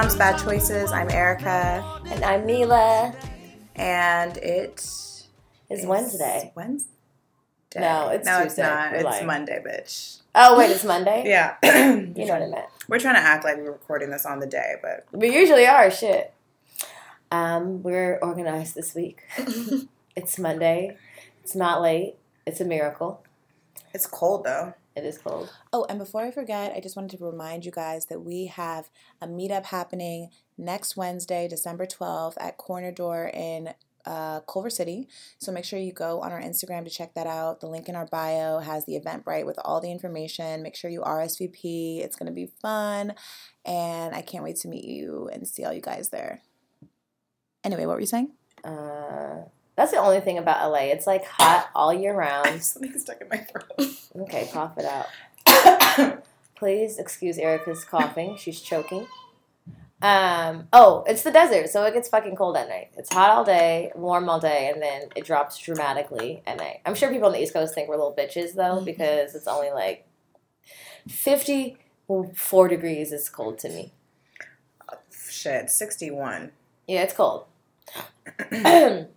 Moms Bad Choices. I'm Erica, And I'm Mila. and It's is Wednesday. Wednesday. No, it's no, Tuesday. it's not. We're It's lying. Monday, bitch. Oh, wait, it's Monday? Yeah, You know what I meant. we're trying to act like we're recording this on the day, but We usually are, shit. Um, we're organized this week. it's Monday. It's not late. It's a miracle. it's cold though. It is cold. Oh, and before I forget, I just wanted to remind you guys that we have a meetup happening next Wednesday, December 12th at Corner Door in uh, Culver City. So make sure you go on our Instagram to check that out. The link in our bio has the Eventbrite with all the information. Make sure you RSVP. It's going to be fun. And I can't wait to meet you and see all you guys there. Anyway, what were you saying? Uh, that's the only thing about LA. It's like hot all year round. Something stuck in my throat. Okay, cough it out. Please excuse Erica's coughing. She's choking. Um, oh, it's the desert, so it gets fucking cold at night. It's hot all day, warm all day, and then it drops dramatically at night. I'm sure people on the East Coast think we're little bitches though, because it's only like 54 degrees is cold to me. Shit, sixty-one. Yeah, it's cold.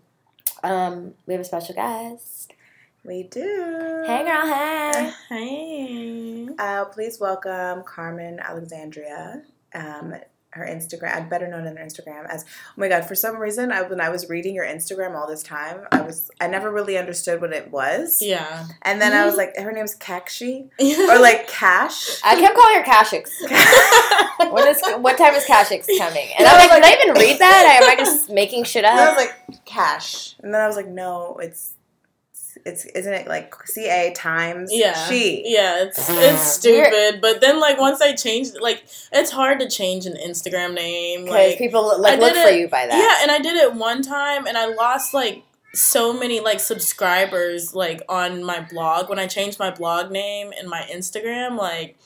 um, we have a special guest. We do. Hey, girl, hey. Hey. Uh, please welcome Carmen Alexandria. Um, her Instagram, I'd better known on her Instagram as. Oh my God! For some reason, I, when I was reading your Instagram all this time, I was I never really understood what it was. Yeah. And then I was mm-hmm. like, her name's Kakshi or like Cash. I kept calling her Cashix. when is what time is Cashix coming? And I like, did I even read that? Am I just making shit And I was like Cash, and then I was like, no, it's it's isn't it like C A times Yeah. she. Yeah, it's it's stupid. But then like once I changed like it's hard to change an Instagram name. Because Like people like I look did for you by that. Yeah, and I did it one time and I lost like so many like subscribers like on my blog when I changed my blog name and my Instagram like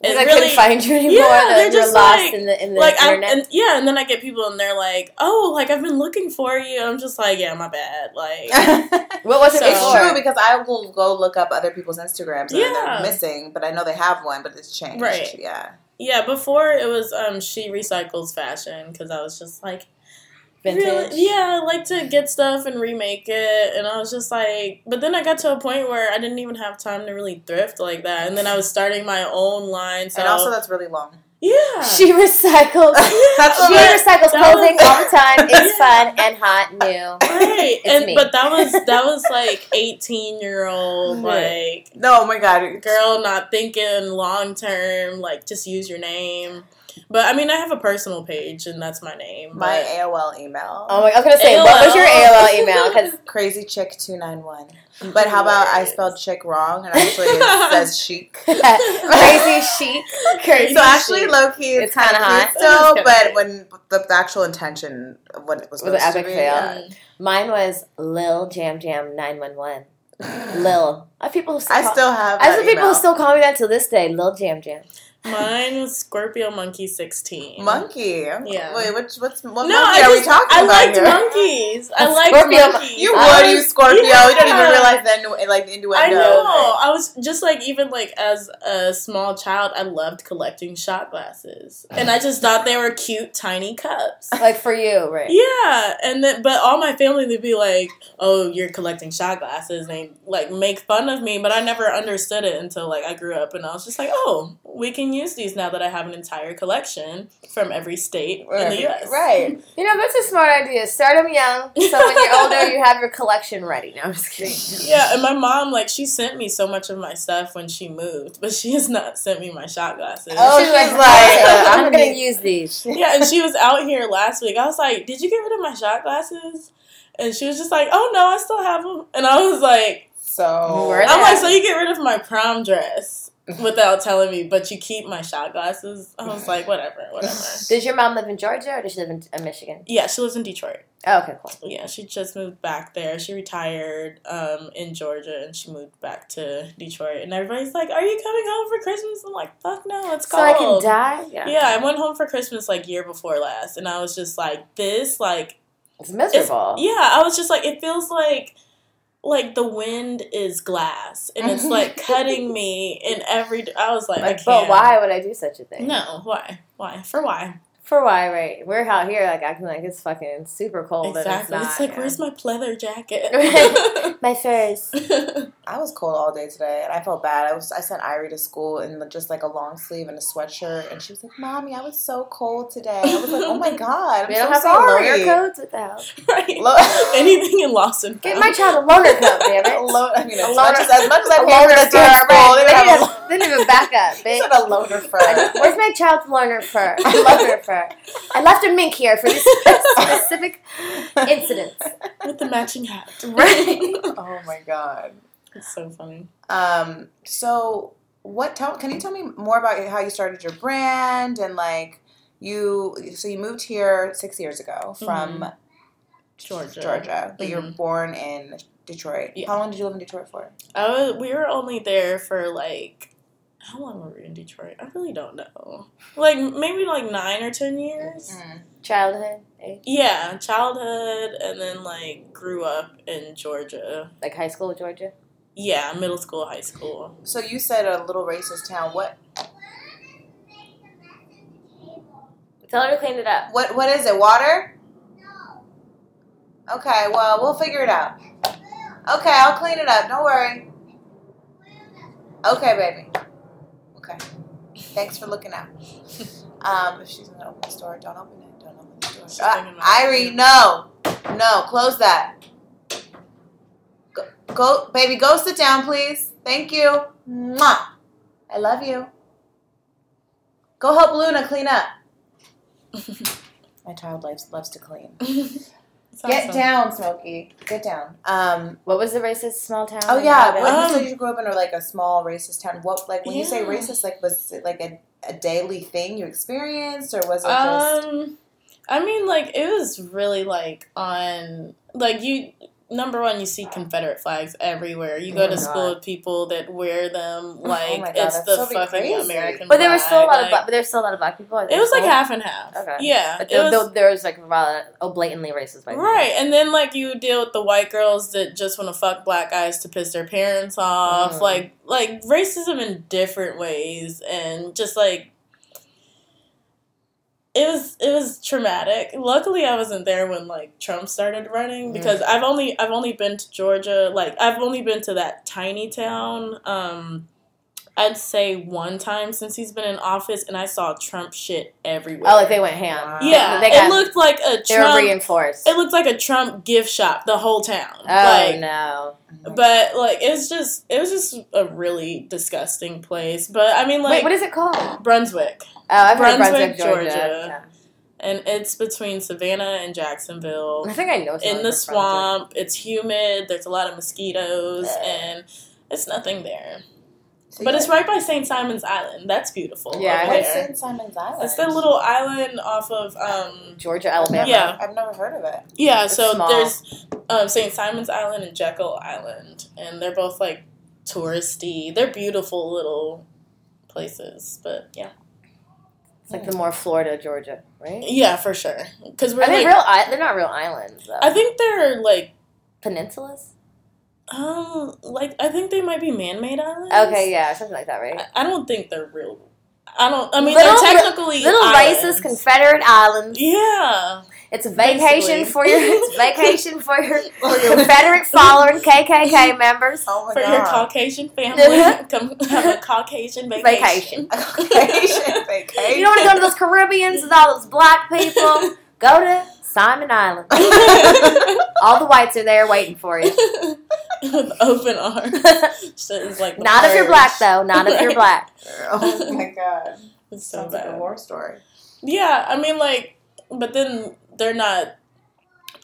Because I really- couldn't find you anymore. Yeah, they're you're just lost like- in the in the like internet. and yeah, and then I get people and they're like, "Oh, like I've been looking for you." I'm just like, "Yeah, my bad." Like, what was it It's true because I will go look up other people's Instagrams and Yeah. they're missing, but I know they have one, but it's changed. Right. Yeah. yeah, before it was um she recycles fashion because I was just like, Vintage. Really? Yeah, I like to get stuff and remake it. And I was just like, but then I got to a point where I didn't even have time to really thrift like that. And then I was starting my own line. So and also, that's really long. yeah. She recycles. That's she recycles clothing was- all the time. It's Yeah. fun and hot, new. Right, It's and me. but that was that was like eighteen year old like No, oh my god, girl not thinking long term like just use your name. But I mean I have a personal page and that's my name. My but- AOL email. Oh my! I was gonna say, what was your AOL. AOL email? Because Crazy chick two nine one. But how about I spelled chick wrong and actually it says chic. crazy chic, crazy. So actually, chic. low key, it's, It's kind of hot. hot. Still, It is but kinda when the, the actual intention of what it was, Was an supposed to epic be, fail. yeah. Mm. Mine was Lil Jam Jam nine one one. Lil. I people who still I call, still have. I have people who still call me that till this day. Lil Jam Jam. Mine was Scorpio Monkey sixteen. monkey. Yeah. Wait, which what's what No, monkey I are we talking I about liked here? monkeys. I liked Scorpio mon- monkeys. You I would, you was- Scorpio. You don't even realize the innu- like the innuendo. I know. I was just like even like as a small child, I loved collecting shot glasses, and I just thought they were cute, tiny cups. Like for you, right? Yeah, and then but all my family they'd be like, "Oh, you're collecting shot glasses," and they like make fun of me. But I never understood it until like I grew up, and I was just like, "Oh, we can use these now that I have an entire collection from every state in the U.S." Right. You know, that's a smart idea. Start them young, so when you're older, you have your collection ready. No, I'm just kidding. Yeah, and my mom like she sent me so much of my stuff when she moved, but she has not sent me my shot glasses. Oh, she, she's like, like, I'm I'm gonna gonna use these. yeah, and she was out here last week. I was like, "Did you get rid of my shot glasses?" And she was just like, "Oh no, I still have them." And I was like, So "I'm like, so you get rid of my prom dress without telling me, but you keep my shot glasses?" I was like, "Whatever, whatever." Does your mom live in Georgia or does she live in uh, Michigan? Yeah, she lives in Detroit. Oh, okay, cool. Yeah, she just moved back there. She retired um, in Georgia and she moved back to Detroit. And everybody's like, "Are you coming home for Christmas?" I'm like, "Fuck no, it's cold." So I can die. Yeah, Yeah, I went home for Christmas like year before last, and I was just like, "This like it's it's- miserable. yeah." I was just like, it feels like like the wind is glass and it's like cutting me in every. I was like, I can't. but why would I do such a thing? No, why? Why? For why? For why, right? We're out here like acting like it's fucking super cold exactly. and It's, it's like, yeah. where's my pleather jacket? my furs? I was cold all day today, and I felt bad. I was I sent Irie to school in just like a long sleeve and a sweatshirt, and she was like, "Mommy, I was so cold today." I was like, "Oh my god, I'm We don't have sorry." any loaner coats. without right. Lo- Anything in Lawson. Get my child a loaner coat, damn it. A lo- I mean, A as, loner- much as, as much as I a wanted loner to do fur. school, they Right. have a, They didn't even back up, they bitch. said a loner fur. Where's my child's loaner fur? Loaner fur. I left a mink here for this specific incident. with the matching hat. Right. oh my god. It's so funny. Um. So, what? Tell. Can you tell me more about how you started your brand and like you? So you moved here six years ago from Mhm. Georgia. Georgia, but you were Mhm. born in Detroit. Yeah. How long did you live in Detroit for? I was, we were only there for like how long were we in Detroit? I really don't know. Like maybe like nine or ten years. Mm-hmm. Childhood, age, Yeah, childhood, and then like grew up in Georgia. like high school, Georgia. Yeah, middle school, high school. So you said a little racist town. What? Tell her to clean it up. What? What is it? Water? No. Okay. Well, we'll figure it out. Okay, I'll clean it up. Don't worry. Okay, baby. Okay. Thanks for looking out. Um, if she's gonna open the door, don't open it. Don't open the door. Uh, Irie, no, no, close that. Go, go, baby, go sit down, please. Thank you. Mwah. I love you. Go help Luna clean up. My child loves loves to clean. It's Get awesome. down, Smokey. Get down. Um. What was the racist small town? Oh yeah. Alabama? When you Um, said you grew up in a, like a small racist town, what like when you say racist, like was it like a, a daily thing you experienced, or was it just? Um, I mean, like it was really like on like you. Number one, you see Confederate flags everywhere. You go Oh, to God. school with people that wear them like my God, it's the so fucking crazy. American. But there was still a lot of like- black. But there's still a lot of black people. It was like half and half. Okay. Yeah. But there, was- there, was like a of blatantly racist white people. Right, and then like you deal with the white girls that just want to fuck black guys to piss their parents off, Mm. like like racism in different ways, and just like it was it was traumatic. Luckily, I wasn't there when like Trump started running because I've only I've only been to Georgia, like I've only been to that tiny town. Um, I'd say one time since he's been in office, and I saw Trump shit everywhere. Oh, like they went ham. yeah, they it got, looked like a they were Trump reinforced. it looked like a Trump gift shop, the whole town. oh like, no! Mm-hmm. But like, it was just, it was just a really disgusting place. But I mean, like, Wait, what is it called? Brunswick. Oh, Brunswick, I've heard of Brunswick, Brunswick, Georgia. Georgia. and it's between Savannah and Jacksonville. I think I know. In the from Brunswick. swamp, it's humid. There's a lot of mosquitoes, Ugh. and it's nothing there. So But it's right by St. Simon's Island. That's beautiful. Yeah, What's. St. Simon's Island? It's that little island off of um, Georgia, I've never, Alabama. Yeah. I've never heard of it. Yeah, It's so small. there's um, St. Simon's Island and Jekyll Island, and they're both like touristy. They're beautiful little places, but yeah, It's like the more Florida, Georgia, right? yeah, for sure. Because we're Are they like, real? I- They're not real islands, though. I think they're like, Peninsulas. Um, like I think they might be man-made islands. Okay, yeah, something like that, right? I, I don't think they're real. I don't. I mean, Little- they're technically Little islands. racist Confederate islands. Yeah, It's a vacation Basically. for your it's vacation for your Confederate following KKK members. Oh my for god. your Caucasian family, come have a Caucasian vacation. Vacation. vacation. vacation. You don't want to go to those Caribbeans with all those black people? Go to Simon Island. All the whites are there waiting for you. with open arms. Shit is like the Not if you're black, though. Not if you're black. Oh my god. It's so Sounds like a war story. Yeah, I mean, like, but then they're not.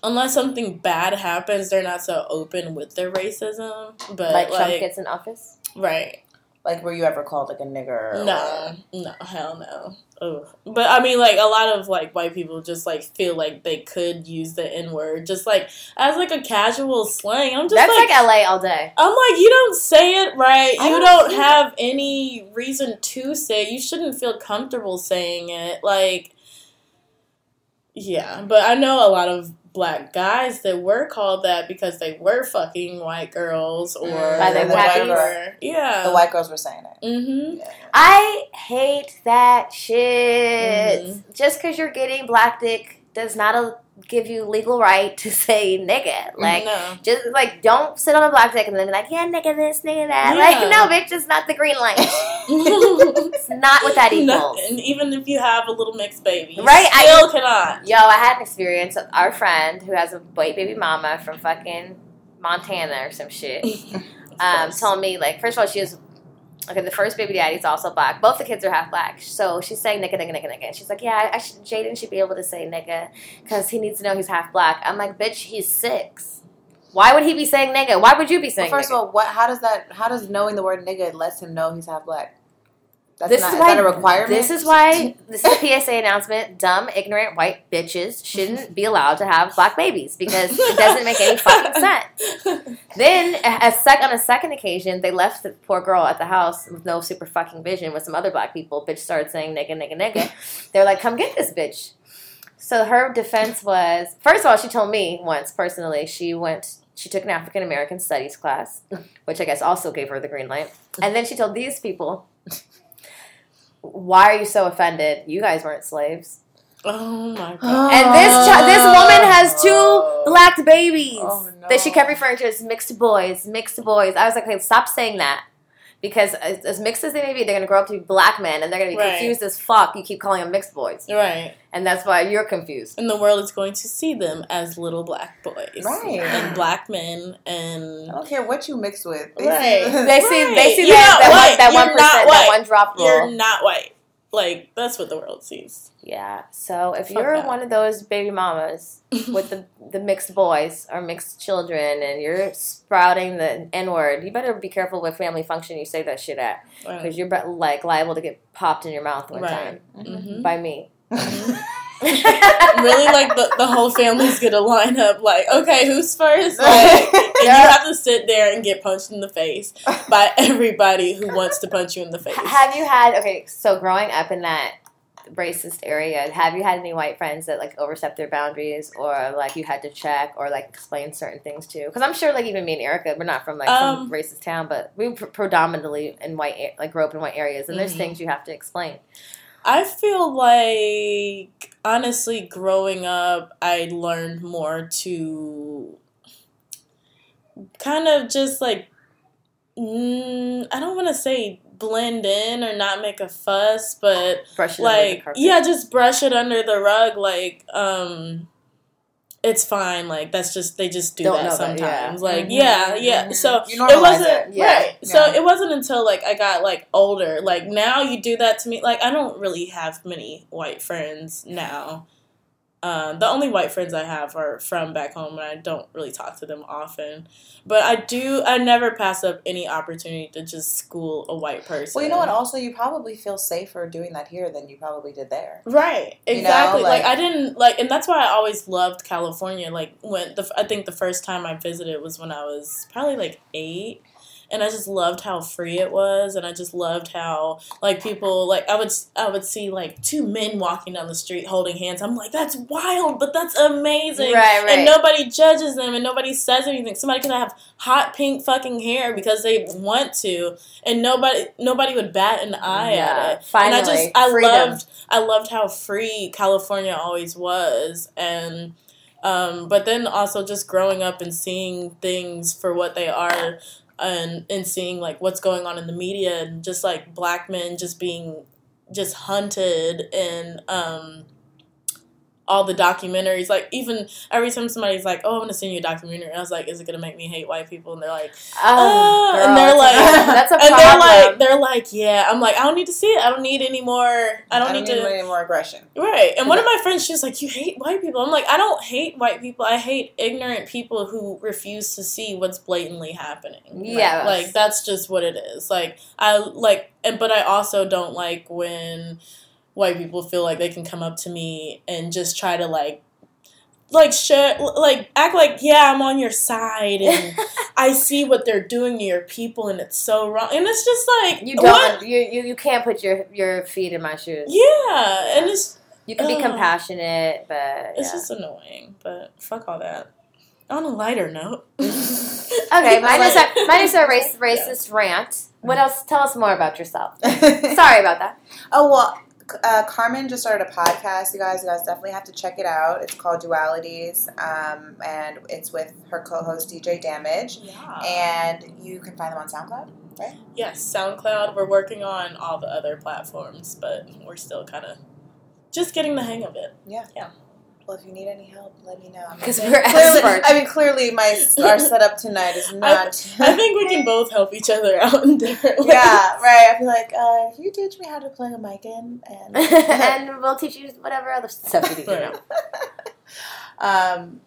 Unless something bad happens, they're not so open with their racism. But Like like, Trump gets in office. right, Like, were you ever called like a nigger? or- No, no, hell no. Ugh. But I mean, like a lot of like white people just like feel like they could use the N word just like as like a casual slang. I'm just That's like, like, LA all day. I'm like, you don't say it right. I You don't don't have any reason to say it. You shouldn't feel comfortable saying it. Like, yeah, but I know a lot of black guys that were called that because they were fucking white girls or Mm. By their whatever. wackies? Yeah. The white girls were saying it. Mm-hmm. Yeah. I hate that shit. Mhm. Just because you're getting black dick does not a- give you legal right to say nigga. Like, no. just like don't sit on a black dick and then be like, yeah, nigga this, nigga that. Yeah. Like, no, bitch, it's not the green light. it's not what that equals. No, and even if you have a little mixed baby, you Right, I- still cannot. Yo, I had an experience. With Our friend who has a white baby mama from fucking Montana or some shit um, told me like first of all she was okay. The first baby daddy's also black. Both the kids are half black. So she's saying nigga, nigga, nigga, nigga. She's like, yeah, I, I should, Jaden should be able to say nigga because he needs to know he's half black. I'm like, bitch, he's six. Why would he be saying nigga? Why would you be saying? Well, first nigga? of all, what? How does that? How does knowing the word nigga lets him know he's half black? That's this not, is is why that a requirement? This is why this is a PSA announcement. Dumb, ignorant white bitches shouldn't be allowed to have black babies because it doesn't make any fucking sense. Then, a sec on a second occasion, they left the poor girl at the house with no super fucking vision with some other black people. Bitch started saying nigga, nigga, nigga. They're like, come get this bitch. So her defense was first of all, she told me once personally she went. She took an African American studies class, which I guess also gave her the green light. And then she told these people, "Why are you so offended? You guys weren't slaves." Oh my god. And this chi- this oh. woman has two black babies Oh, no. that she kept referring to as mixed boys, mixed boys. I was like, okay, stop saying that. Because as, as mixed as they may be, they're gonna grow up to be black men, and they're gonna be Right. confused as fuck. You keep calling them mixed boys, Right. and that's why you're confused. And the world is going to see them as little black boys. Right. And black men and I don't care what you mix with. Right. They see, they Right. see You're that, that one, that one that one drop rule. you're not white. Like that's what the world sees. Yeah. So if Fuck you're that. one of those baby mamas with the the mixed boys or mixed children, and you're sprouting the N word, you better be careful what family function you say that shit at, because Right. you're like liable to get popped in your mouth one Right. time Mhm. by me. really like the, the whole family's gonna line up like okay who's first like and you have to sit there and get punched in the face by everybody who wants to punch you in the face Have you had okay? So growing up in that racist area, have you had any white friends that like overstepped their boundaries, or like you had to check or like explain certain things to? Because I'm sure like even me and Erica, we're not from like some Um, racist town, but we pr- predominantly in white like grew up in white areas, and there's Mhm. things you have to explain. I feel like honestly growing up I learned more to kind of just like mm, I don't want to say blend in or not make a fuss but Brush it under the like yeah just brush it under the rug like um it's fine like that's just they just do Don't that know that, sometimes yeah. like Mhm, yeah yeah mhm. so You it wasn't it. Yeah. right so it wasn't until like i got like older like now you do that to me like i don't really have many white friends now uh, the only white friends I have are from back home, and I don't really talk to them often. But I do. I never pass up any opportunity to just school a white person. Well, you know what? Also, you probably feel safer doing that here than you probably did there. Right, You know, exactly. like, like- I didn't like, and that's why I always loved California. Like when the I think the first time I visited was when I was probably like eight, and I just loved how free it was, and I just loved how like people like I would I would see like two men walking down the street holding hands. I'm like, that's wild, but that's amazing. Right, right. And nobody judges them, and nobody says anything. Somebody can have hot pink fucking hair because they want to, and nobody nobody would bat an eye Yeah, at it. Finally, and I just I freedom. loved I loved how free California always was, and um, but then also just growing up and seeing things for what they are, and and seeing like what's going on in the media, and just like black men just being just hunted and um, all the documentaries. Like even every time somebody's like, "Oh, I'm gonna send you a documentary," I was like, "Is it gonna make me hate white people?" And they're like, Oh, "Uh," girl, and they're like, that's a and they're like, problem. they're like, "Yeah." I'm like, I don't need to see it. I don't need any more. I don't, need, to. any more aggression. Right. And one of my friends, she was like, You hate white people. I'm like, I don't hate white people. I hate ignorant people who refuse to see what's blatantly happening. Yeah. Like, that's just what it is. Like, I like, and but I also don't like when white people feel like they can come up to me and just try to, like, like share like act like yeah i'm on your side and i see what they're doing to your people and it's so wrong and it's just like you don't. You, you you can't put your your feet in my shoes. yeah and it's You can be Ugh. compassionate, but It's just annoying, but fuck all that. On a lighter note, okay. Mine is Like- a, mine is a race racist rant. What else? Tell us more about yourself. Sorry about that. Oh well, uh, Carmen just started a podcast. You guys, you guys definitely have to check it out. It's called Dualities, um, and it's with her co-host DJ Damage, yeah. and you can find them on SoundCloud. Right? Yes, SoundCloud. We're working on all the other platforms, but we're still kind of just getting the hang of it. Well, if you need any help, let me know. I'm 'Cause not- we're clearly, experts. I mean, clearly, my our setup tonight is not. I think we can both help each other out in different ways. yeah, right. I feel like, uh, you teach me how to plug a mic in? And and we'll teach you whatever other stuff you need to know. um,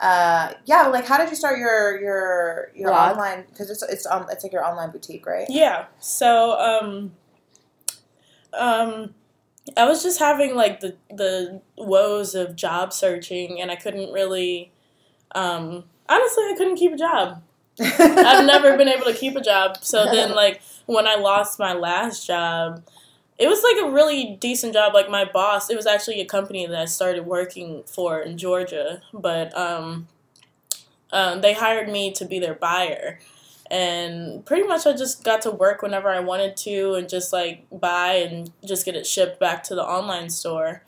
uh, yeah. Like, how did you start your your your Blog? online? Because it's it's um it's like your online boutique, right? Yeah. So, um, um, I was just having like the the woes of job searching, and I couldn't really, um, honestly, I couldn't keep a job. I've never been able to keep a job. So then, like, when I lost my last job, it was like a really decent job. Like, my boss, it was actually a company that I started working for in Georgia, but um, um, they hired me to be their buyer. And pretty much I just got to work whenever I wanted to and just like buy and just get it shipped back to the online store.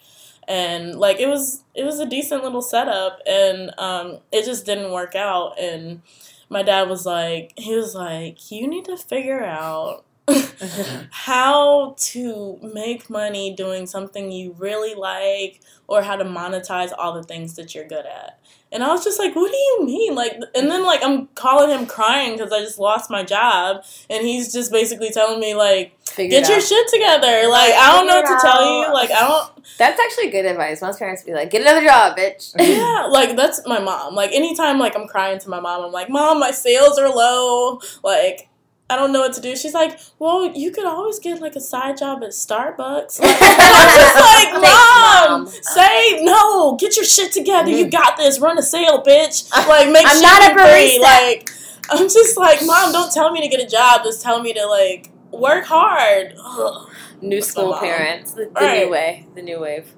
And like it was it was a decent little setup and um it just didn't work out. And my dad was like he was like you need to figure out how to make money doing something you really like or how to monetize all the things that you're good at and i was just like what do you mean like and then like i'm calling him crying because i just lost my job and he's just basically telling me like Figure get your out. shit together like i don't know what to it tell you like i don't That's actually good advice. Most parents be like, "Get another job, bitch." yeah, like that's my mom. Like anytime like I'm crying to my mom, I'm like, "Mom, my sales are low." Like I don't know what to do. She's like, "Well, you could always get like a side job at Starbucks." Like, I'm just like, Thanks, "Mom, Mom." say no. Get your shit together. You mm-hmm. got this. Run a sale, bitch. Like make I'm shit not a free. barista. Like I'm just like, "Mom, don't tell me to get a job. Just tell me to like work hard." Ugh. New That's my school parents, the, the Right. new way, the new wave.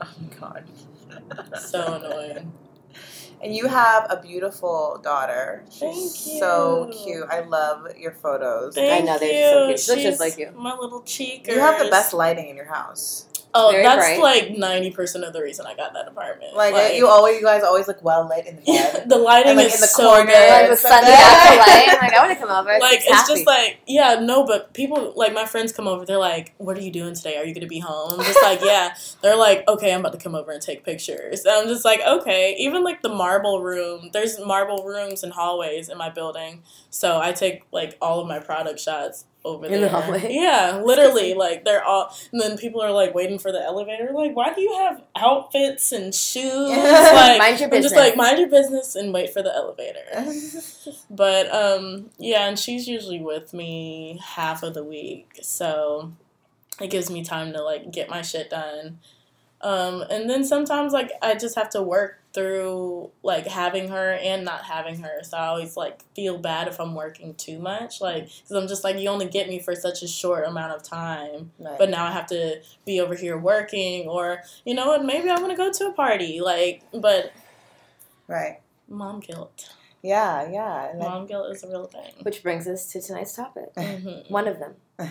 Oh my god. So annoying. And you have a beautiful daughter. She's Thank so cute. I love your photos. Thank know, you. they're so cute. She looks just She's like you. My little cheek. You have the best lighting in your house. Oh, Very that's bright. like ninety percent of the reason I got that apartment. Like, you always, you guys always look well lit in the bed. the lighting And, like, is in the so corner. good. Like with so Sunday after light, I'm like, I want to come over. like it's it's just like yeah no but people like my friends come over they're like what are you doing today are you gonna be home I'm just like yeah they're like okay i'm about to come over and take pictures and i'm just like okay even like the marble room there's marble rooms and hallways in my building so i take like all of my product shots over In there the hallway? yeah literally like they're all and then people are like waiting for the elevator like why do you have outfits and shoes like mind your I'm business. just like mind your business and wait for the elevator but um yeah, and she's usually with me half of the week. So it gives me time to like get my shit done. Um and then sometimes like I just have to work through like having her and not having her. So I always like feel bad if I'm working too much like cuz I'm just like you only get me for such a short amount of time. Right. But now I have to be over here working or you know what, maybe I want to go to a party like but right. mom guilt. Yeah, yeah. And Mom guilt is a real thing. Which brings us to tonight's topic. Mhm. One of them.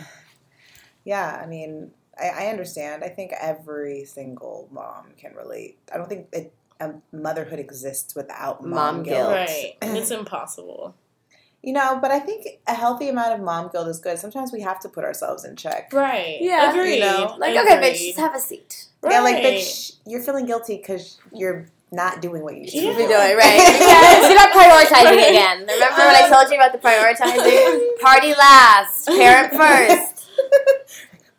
yeah, I mean, I, understand. I think every single mom can relate. I don't think it, motherhood exists without mom, Mom guilt. guilt. Right. It's impossible. You know, but I think a healthy amount of mom guilt is good. Sometimes we have to put ourselves in check. Right. Yeah. Agreed. You know, Like, okay, bitch, just have a seat. Yeah, like bitch, you're feeling guilty because you're not doing what you should Yeah. be Be doing. doing right because you're not prioritizing again. Remember when I told you about the prioritizing? Party last, parent first.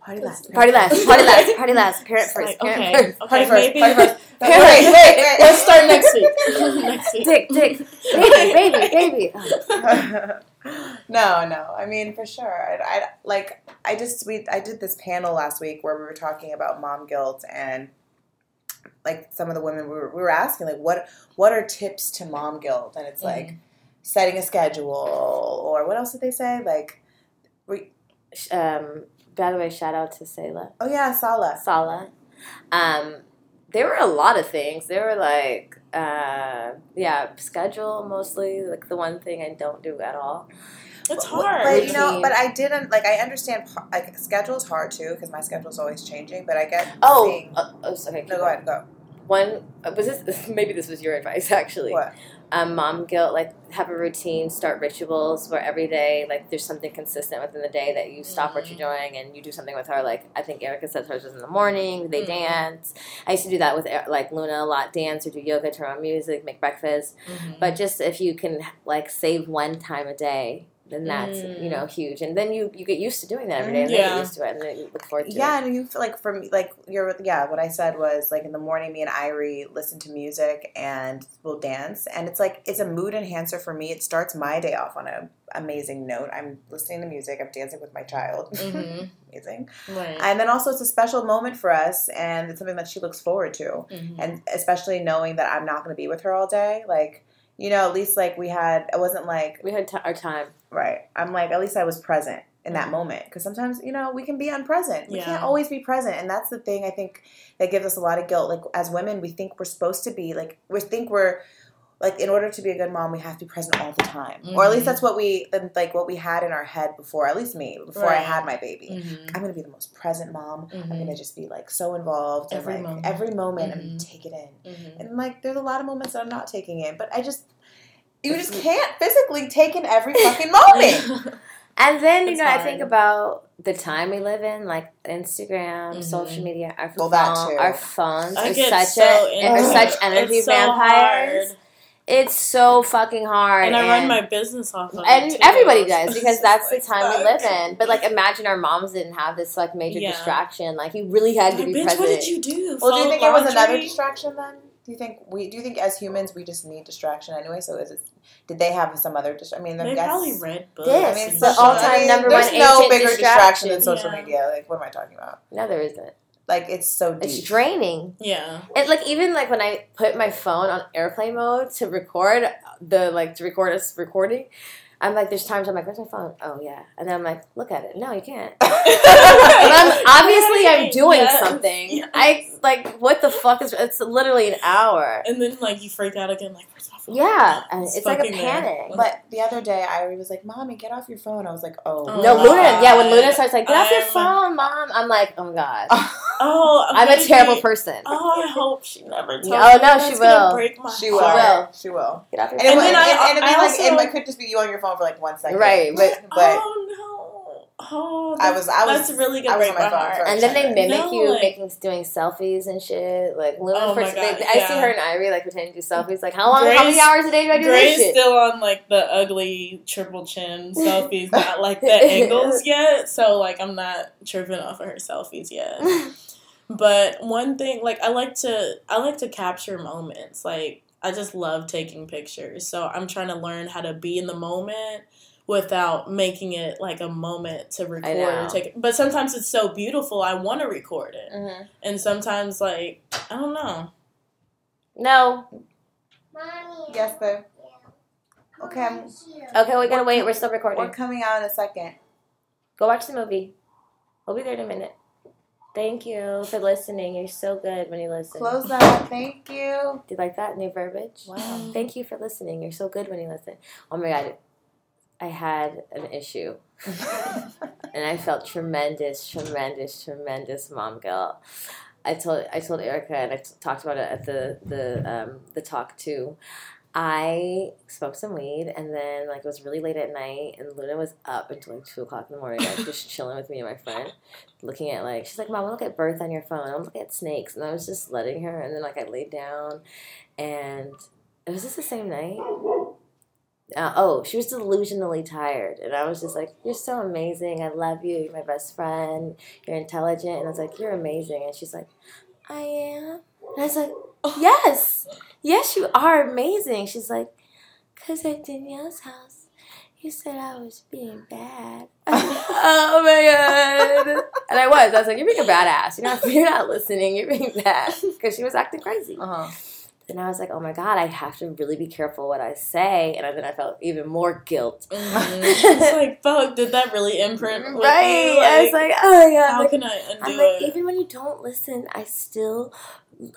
Party last. Party last, party last, party last, parent first, Like, parent okay, first. okay, Party first. maybe Party first. Parent Wait, first. wait, wait. let's start next week. next week. Dick, dick, baby, baby, baby. Oh. no, no. I mean, for sure. I, I like. I just we. I did this panel last week where we were talking about mom guilt and like some of the women we were, we were asking like what what are tips to mom guilt and it's like setting a schedule or what else did they say like we Um, by the way, shout out to Sayla. oh yeah Sala Sala. Um, there were a lot of things. There were like, uh, yeah, schedule mostly, like the one thing I don't do at all. It's hard. But you know, but I didn't like. I understand. Like schedule's hard too because my schedule's always changing. But I get. Oh, seeing- uh, oh, okay. no, go going. ahead. Go. One uh, was this. Maybe this was your advice actually. What? Um, mom guilt. Like have a routine. Start rituals where every day, like there's something consistent within the day that you stop what you're doing and you do something with her. Like I think Erica said hers was in the morning. They Mhm. dance. I used to do that with like Luna a lot. Dance or do yoga, turn on music, make breakfast. Mhm. But just if you can like save one time a day, then that's Mm. you know huge. And then you you get used to doing that every day, and then Yeah. you get used to it, and then you look forward to it. Yeah, and you feel like for me, like you're, yeah. What I said was like in the morning, me and Irie listen to music and we'll dance, and it's like it's a mood enhancer for me. It starts my day off on a amazing note. I'm listening to music. I'm dancing with my child. Mhm. amazing. Right. And then also it's a special moment for us, and it's something that she looks forward to. Mhm. and especially knowing that I'm not going to be with her all day, like you know, at least like we had, it wasn't like We had t- our time. Right. I'm like at least I was present in that moment because sometimes you know we can be unpresent. We Yeah. can't always be present, and that's the thing I think that gives us a lot of guilt. Like as women, we think we're supposed to be like we think we're. Like in order to be a good mom, we have to be present all the time, or at least Mhm. that's what we like what we had in our head before. At least me, before I had my baby, Mhm. I'm gonna be the most present mom. I'm Mhm. gonna just be like so involved Every and like moment. every moment Mhm. take it in. And like, there's a lot of moments that I'm not taking in, but I just, you just can't physically take in every fucking moment. And then you It's know, I think about the time we live in, like Instagram, Mhm. social media. Our Well, phone- Our phones I are such so a are such energy It's so vampires. hard. It's so fucking hard. And I run my business off of and too. everybody does because It's that's the like, time we live in. But like, imagine our moms didn't have this like major Yeah. distraction. Like, you really had to be bitch, present. what did you do? well, do you Fold think it was another distraction then? Do you think we? Do you think as humans we just need distraction anyway? So is it? Did they have some other? Dis- I mean, I They guess. probably read books. This, I mean, and the all-time I mean, number there's one no bigger distraction than social Yeah. media. Like, what am I talking about? No, there isn't. Like, it's so deep. It's draining. Yeah. And like even like when I put my phone on airplane mode to record the like to record us recording, I'm like there's times I'm like where's my phone? Oh yeah, and then I'm like look at it. No, you can't. And I'm obviously I'm doing Yes. something. Yes. I like what the fuck is? It's literally an hour. And then like you freak out again, like where's my phone? Yeah, and it's, It's like a fucking there. panic. But the other day, Irie was like, "Mommy, get off your phone." I was like, "Oh, Oh no, Luna. Yeah, when Luna starts like, get off your I'm- phone, mom. I'm like, oh my god, Oh, I'm what a terrible person. Oh, I hope she never tells oh, me. no, That's she will. Break my She will. heart. She will. Get off your And, phone. it, then would- I- and, and it'd be I like, also- and it could just be you on your phone for like one second. Right, But, but oh no. Oh, I was- I was- That's really gonna I was on my my, phone And then they No, mimic you like- making doing selfies and shit. Like Luna, Oh for, my God, they, I see her and Irie like pretending to do selfies. Like how long? how many hours a day do I do Gray's this shit? still on like the ugly triple chin selfies, not like the angles yet. So like I'm not tripping off of her selfies yet. But one thing, like I like to, I like to capture moments. Like I just love taking pictures. So I'm trying to learn how to be in the moment without making it like a moment to record or take. It. But sometimes it's so beautiful, I want to record it. hmm And sometimes, like I don't know. No. yes, babe. Okay, I'm, Okay, we gotta wait. We're still recording. we're coming out in a second. Go watch the movie. We'll be there in a minute. Thank you for listening. You're so good when you listen. Close that. Thank you. Do you like that new verbiage? Wow. Thank you for listening. You're so good when you listen. Oh my god, I had an issue. and I felt tremendous, tremendous, tremendous mom guilt. I told I told Erica and I t- talked about it at the the um, the talk too. I smoked some weed, and then like it was really late at night, and Luna was up until like two o'clock in the morning, like just chilling with me and my friend, looking at like she's like, "Mom, look at birth on your phone. I'm looking at snakes," and I was just letting her, and then like I laid down, and was this the same night? Uh, oh, she was delusionally tired, and I was just like, "You're so amazing. I love you. You're my best friend. You're intelligent." And I was like, "You're amazing," and she's like, "I am." And I was like, "Yes." yes, you are amazing. She's like, because at Danielle's house, you said I was being bad. oh my god! And I was. I was like, you're being a badass. You're not. You're not listening. You're being bad because she was acting crazy. Uh-huh. And I was like, oh my god, I have to really be careful what I say. And then I felt even more guilt. Mhm. it's like, fuck, did that really imprint with right? you? I was like, oh my god. how like, can I undo I'm like, it? even when you don't listen, I still,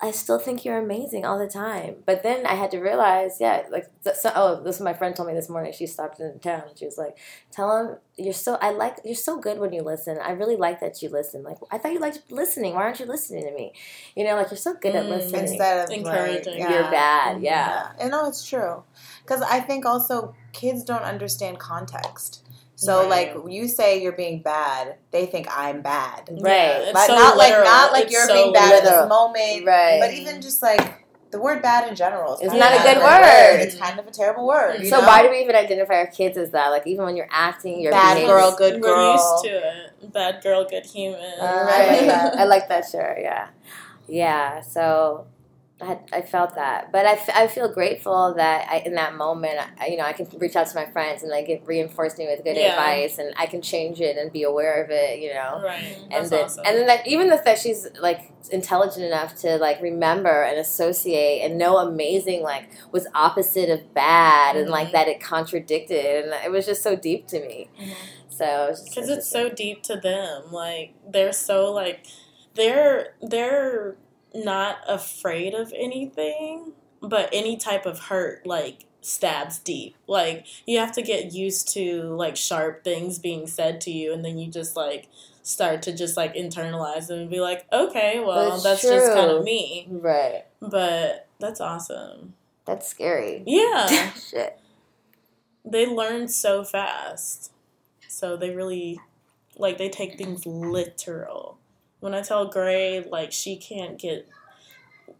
I still think you're amazing all the time. But then I had to realize, yeah, like, so, oh, this is my friend told me this morning. She stopped in town. and She was like, tell him you're so, I like, you're so good when you listen. I really like that you listen. Like, I thought you liked listening. Why aren't you listening to me? You know, like you're so good at Mm. listening. Instead of Encouraging. Like, You're yeah. bad. Yeah. And no, it's true. Because I think also kids don't understand context. So Right. like you say you're being bad, they think I'm bad. Right. Yeah, But so not like not like It's you're so being bad in literal. this moment. Right. But even just like the word bad in general is It's not a good bad word. It's kind of a terrible word. you So know? why do we even identify our kids as that? Like even when you're acting, you're Bad being girl, good girl. We're used to it. Bad girl, good human. Uh, I like that. I like that shirt. Yeah, yeah. So I, had, I felt that, but I, f- I feel grateful that I, in that moment, I, you know, I can reach out to my friends and they get reinforce me with good Yeah. advice, and I can change it and be aware of it. You know. Right. And That's then, awesome. and then that even the that she's like intelligent enough to like remember and associate and know amazing like was opposite of bad and like Mhm. that it contradicted and it was just so deep to me. Mhm. So it was because it's so deep to them like they're so like they're they're not afraid of anything but any type of hurt like stabs deep like you have to get used to like sharp things being said to you and then you just like start to just like internalize them and be like okay well It's that's just kind of me right. but that's awesome That's scary. yeah Shit. they learn so fast. So they really like they take things literal. When I tell Gray like she can't get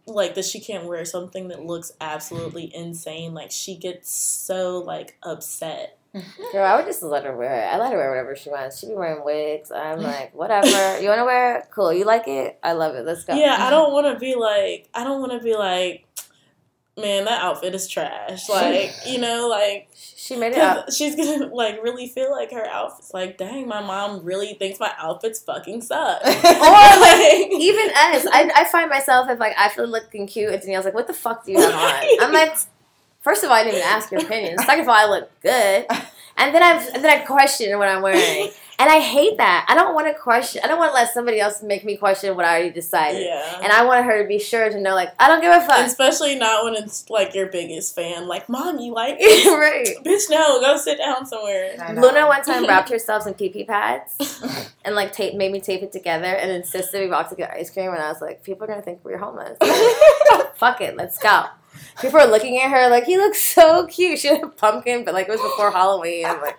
like that she can't wear something that looks absolutely insane, like she gets so like upset. Girl, I would just let her wear it. I let her wear whatever she wants. She be wearing wigs. I'm like, whatever. You want to wear it? Cool. You like it? I love it. Let's go. Yeah, I don't want to be like I don't want to be like man, that outfit is trash. Like, you know, like She made it up. she's gonna like really feel like her outfit's like, dang, my mom really thinks my outfits fucking suck. Or like, even us, I, I find myself if like I feel looking cute and Danielle's like, "What the fuck do you have on?" I'm like, first of all, I didn't even ask your opinion. Second of all, I look good, and then I and then I question what I'm wearing, and I hate that. I don't want to question. I don't want to let somebody else make me question what I already decided. yeah. And I want her to be sure to know, like, I don't give a fuck. Especially not when it's like your biggest fan. Like, mom, you like this? right. Bitch, no, go sit down somewhere. Luna one time wrapped herself in pee pee pads and like tape made me tape it together and insisted we walk to get ice cream and I was like, people are gonna think we're homeless. Fuck it, let's go. People are looking at her like, he looks so cute. She had a pumpkin, but like it was before Halloween. I'm like,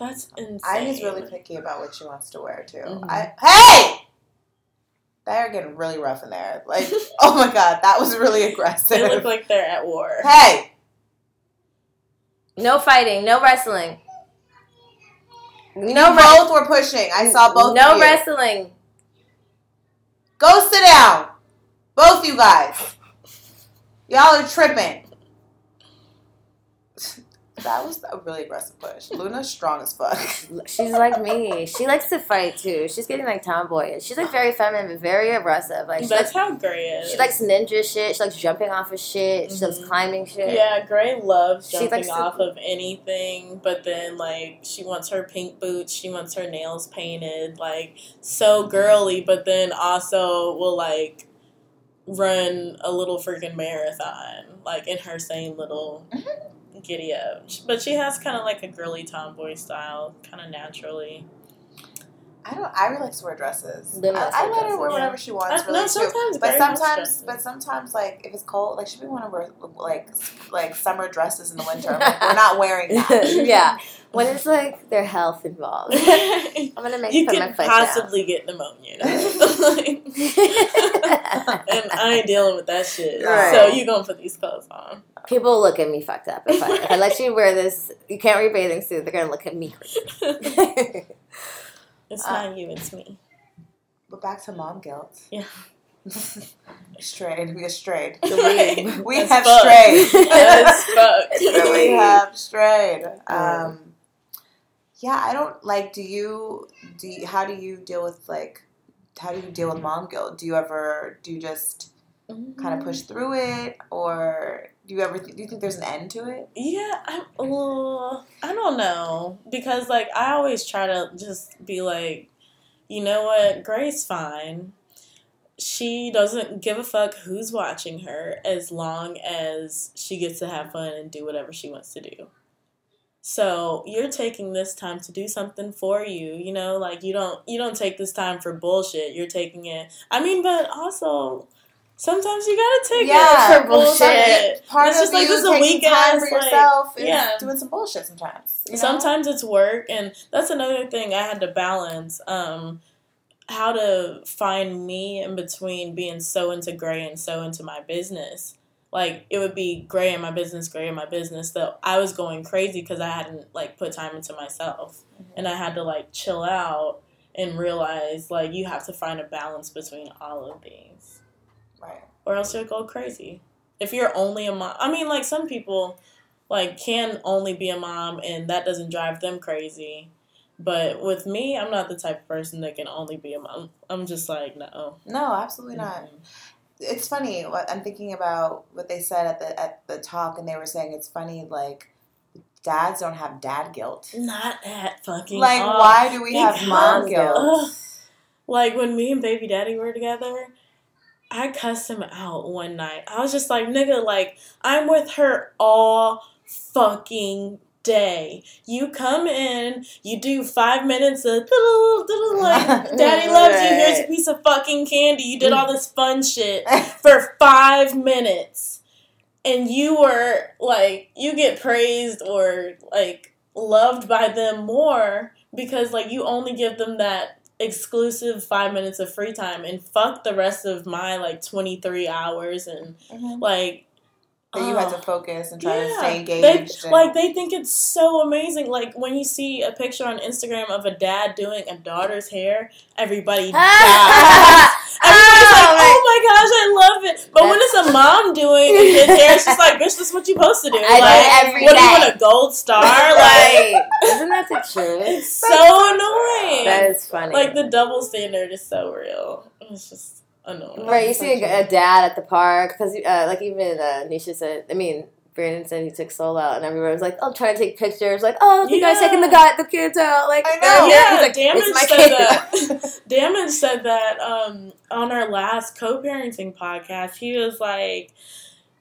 That's insane. Ivy really picky about what she wants to wear too. Mhm. I hey, they're getting really rough in there. Like, oh my god, that was really aggressive. They look like they're at war. hey, no fighting, no wrestling. No wrestling. both were pushing. I saw both. No of you. wrestling. Go sit down, both you guys. Y'all are tripping. That was a really aggressive push. Luna's strong as fuck. She's like me. She likes to fight too. She's getting like tomboyish. She's like very feminine, but very aggressive. Like That's likes, how Gray is. she likes ninja shit. She likes jumping off of shit. She loves Mhm. climbing shit. Yeah, Gray loves She jumping likes to- off of anything, but then like she wants her pink boots, she wants her nails painted, like so girly, but then also will like run a little freaking marathon, like in her same little giddy up. But she has kind of like a girly tomboy style, kind of naturally. I don't. I really like to wear dresses. I, I to wear let her wear dresses, whatever yeah. she wants. I- really no, sometimes but sometimes, but sometimes, like if it's cold, like should we want to wear like like summer dresses in the winter? I'm like, we're not wearing that. yeah. When it's like their health involved. I'm gonna make you put my could foot possibly get pneumonia. Like, down. and I ain't dealing with that shit. Right. So you gonna put these clothes on? People look at me fucked up if I, if I let you wear this. You can't wear a bathing suit. They're gonna look at me crazy. It's Uh, not you, it's me. But back to mom guilt. Yeah. strayed. We are strayed. The We have fuck. strayed. As fuck. we have strayed. Um, yeah, I don't like. Do you? Do you, how do you deal with like? How do you deal with mom guilt? Do you ever? Do you just kind of push through it, or do you ever? do you think there's an end to it? Yeah, I'm. Well, I don't know because like I always try to just be like, you know what, Gray's fine. She doesn't give a fuck who's watching her as long as she gets to have fun and do whatever she wants to do. So you're taking this time to do something for you, you know, like you don't you don't take this time for bullshit. You're taking it. I mean, but also sometimes you gotta take Yeah, it for bullshit. Part It's of just like this is a weak time ass, for yourself is yeah. doing some bullshit sometimes. you know? Sometimes it's work, and that's another thing I had to balance. Um, how to find me in between being so into Gray and so into my business. Like it would be Gray in my business, Gray in my business. That I was going crazy because I hadn't like put time into myself, and I had to like chill out and realize like you have to find a balance between all of these. Or else you'll go crazy. If you're only a mom, I mean, like some people, like can only be a mom, and that doesn't drive them crazy. But with me, I'm not the type of person that can only be a mom. I'm just like, no. No, absolutely not. It's funny. What I'm thinking about what they said at the at the talk, and they were saying it's funny. Like dads don't have dad guilt. Not that fucking. Like, off. why do we have mom guilt? Ugh. Like when me and baby daddy were together, I cussed him out one night. I was just like, nigga, like I'm with her all fucking day. You come in, you do five minutes of like daddy loves you, here's a piece of fucking candy. You did all this fun shit for five minutes. And you were like you get praised or like loved by them more because like you only give them that exclusive five minutes of free time and fuck the rest of my like 23 hours and Mhm. like That you had to focus and try to Yeah. stay They, engaged. and- like they think it's so amazing. Like when you see a picture on Instagram of a dad doing a daughter's hair, everybody dies. Everybody's oh like, Oh, "Oh my gosh, I love it!" But when it's a mom doing a kid's hair, it's just like, "Bitch, this is what you supposed to do." I do like, every what do you want a gold star? Like. Isn't that the truth? It's so annoying. That is funny. like the double standard is so real. It's just annoying. Right, you see a, a dad at the park because, uh, like, even uh, Nisha said. I mean, Brandon said he took Soul out, and everyone was like, "Oh, trying to take pictures." Like, "Oh, you guys Yeah. taking the guy, the kids out?" Like, I know. Yeah, he's like, Damage "It's my said kid." that. Damage said that um, on our last co-parenting podcast. He was like,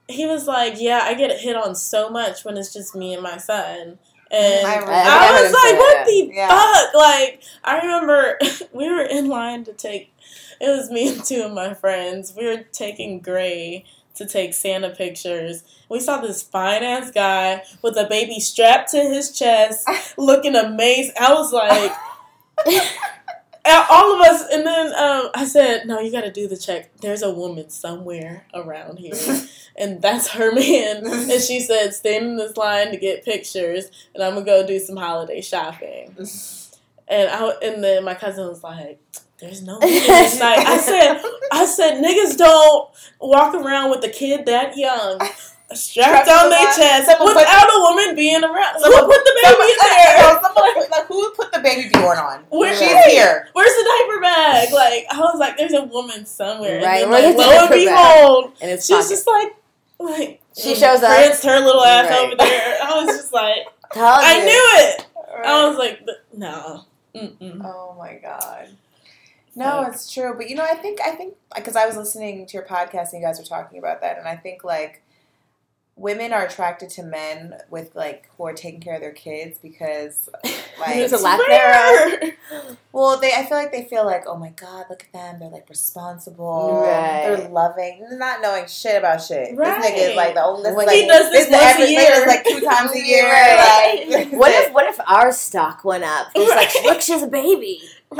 he was like, "Yeah, I get hit on so much when it's just me and my son." And I I, I was like, "What that, the yeah. fuck?" Like, I remember we were in line to take. It was me and two of my friends. We were taking Gray to take Santa pictures. We saw this fine ass guy with a baby strapped to his chest, looking amazing. I was like, all of us. And then um, I said, "No, you got to do the check. There's a woman somewhere around here, and that's her man." And she said, "Stand in this line to get pictures, and I'm gonna go do some holiday shopping." And I and then my cousin was like, "There's no night." I said, "I said niggas don't walk around with a kid that young." Strapped on their the- chest someone put- without a woman being around. Who put the baby Someone- in there? Someone put- like, who put the baby Bjorn on? Where- She's Right. here. Where's the diaper bag? Like I was like, there's a woman somewhere. Right, And then, like, lo and behold, and it's she was just like, like She shows up. pranced her little ass Right. over there. I was just like, I knew it. I was like, no. Mm-mm. Oh my god. No, it's true. But you know, I think I think because I was listening to your podcast and you guys were talking about that, and I think like women are attracted to men with like who are taking care of their kids because like There's a lack well they I feel like they feel like oh my god look at them they're like responsible Right. they're loving not knowing shit about shit Right. this nigga is like the only this is like he does this is once a every- year. like two times a year Right. like What if what if our stock went up? It's like, Right. look, she's a baby.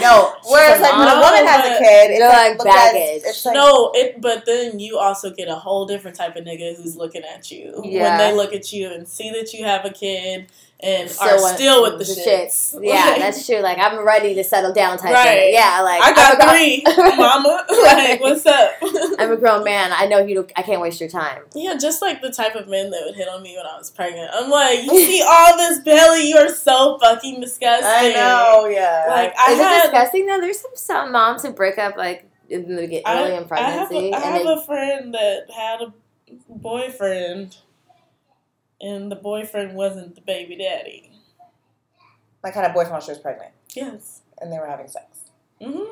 no whereas like when a oh, woman has a kid it's like, like looked at- baggage. it's like no, it. But then you also get a whole different type of nigga who's looking at you when they look at you and see that you have a kid and Still are still with the, the shits. Yeah, Like, that's true. Like I'm ready to settle down type Right. thing. Yeah, like I got three, mama. like, what's up? I'm a grown man. I know you. Don't, I can't waste your time. Yeah, just like the type of men that would hit on me when I was pregnant. I'm like, you see all this belly, you are so fucking disgusting. I know yeah Like I Is it had, disgusting though? There's some some moms who break up like in the get early in I have, pregnancy, a, I have they, a friend that had a boyfriend, and the boyfriend wasn't the baby daddy. like had a boyfriend while she was pregnant Yes. and they were having sex hmm